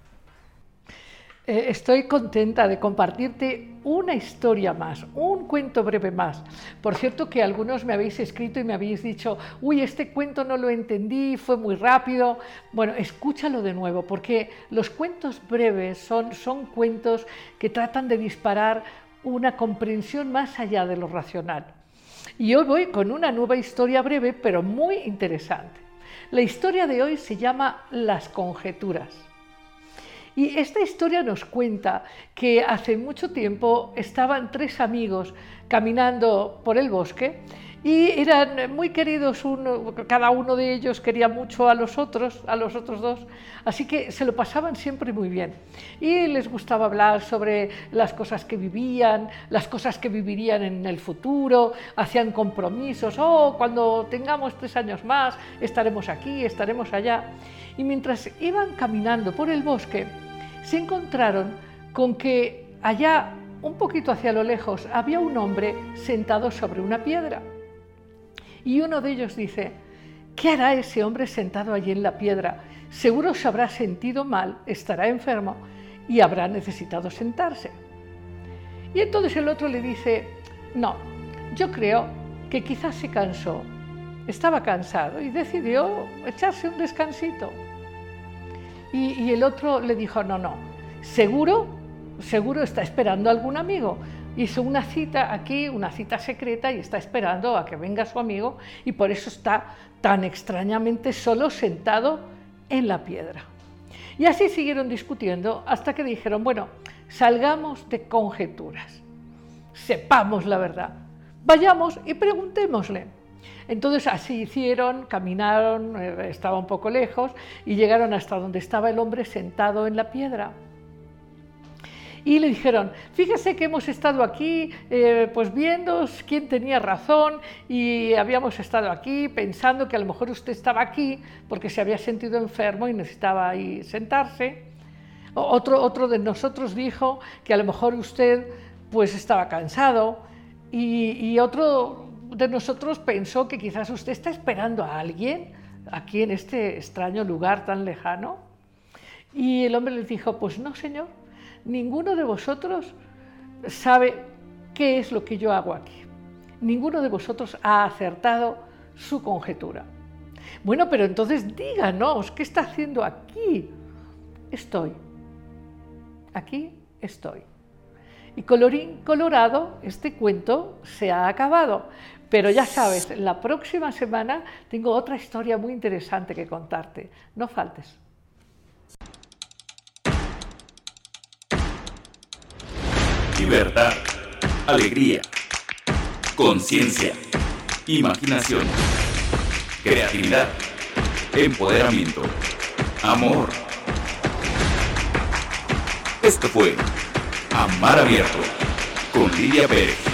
Eh, estoy contenta de compartirte una historia más, un cuento breve más. Por cierto que algunos me habéis escrito y me habéis dicho, uy, este cuento no lo entendí, fue muy rápido. Bueno, escúchalo de nuevo, porque los cuentos breves son, son cuentos que tratan de disparar una comprensión más allá de lo racional. Y hoy voy con una nueva historia breve, pero muy interesante. La historia de hoy se llama Las conjeturas. Y esta historia nos cuenta que hace mucho tiempo estaban tres amigos caminando por el bosque y eran muy queridos, uno, cada uno de ellos quería mucho a los otros, a los otros dos, así que se lo pasaban siempre muy bien. Y les gustaba hablar sobre las cosas que vivían, las cosas que vivirían en el futuro, hacían compromisos, oh, cuando tengamos tres años más estaremos aquí, estaremos allá. Y mientras iban caminando por el bosque, se encontraron con que allá, un poquito hacia lo lejos, había un hombre sentado sobre una piedra. Y uno de ellos dice, ¿qué hará ese hombre sentado allí en la piedra? Seguro se habrá sentido mal, estará enfermo y habrá necesitado sentarse. Y entonces el otro le dice, no, yo creo que quizás se cansó, estaba cansado y decidió echarse un descansito. Y, el otro le dijo, no, no, seguro, seguro está esperando a algún amigo. Hizo una cita aquí, una cita secreta, y está esperando a que venga su amigo, y por eso está tan extrañamente solo sentado en la piedra. Y así siguieron discutiendo hasta que dijeron, bueno, salgamos de conjeturas, sepamos la verdad, vayamos y preguntémosle. Entonces así hicieron, caminaron, eh, estaba un poco lejos y llegaron hasta donde estaba el hombre sentado en la piedra. Y le dijeron, fíjese que hemos estado aquí eh, pues viendo quién tenía razón y habíamos estado aquí pensando que a lo mejor usted estaba aquí porque se había sentido enfermo y necesitaba ahí sentarse. Otro, otro de nosotros dijo que a lo mejor usted pues estaba cansado y, y otro de nosotros pensó que quizás usted está esperando a alguien aquí en este extraño lugar tan lejano. Y el hombre le dijo, pues no, señor, ninguno de vosotros sabe qué es lo que yo hago aquí. Ninguno de vosotros ha acertado su conjetura. Bueno, pero entonces díganos, ¿qué está haciendo aquí? Estoy. Aquí estoy. Y colorín colorado, este cuento se ha acabado. Pero ya sabes, la próxima semana tengo otra historia muy interesante que contarte. No faltes. Libertad, alegría, conciencia, imaginación, creatividad, empoderamiento, amor. Esto fue Amar Abierto con Lidia Pérez.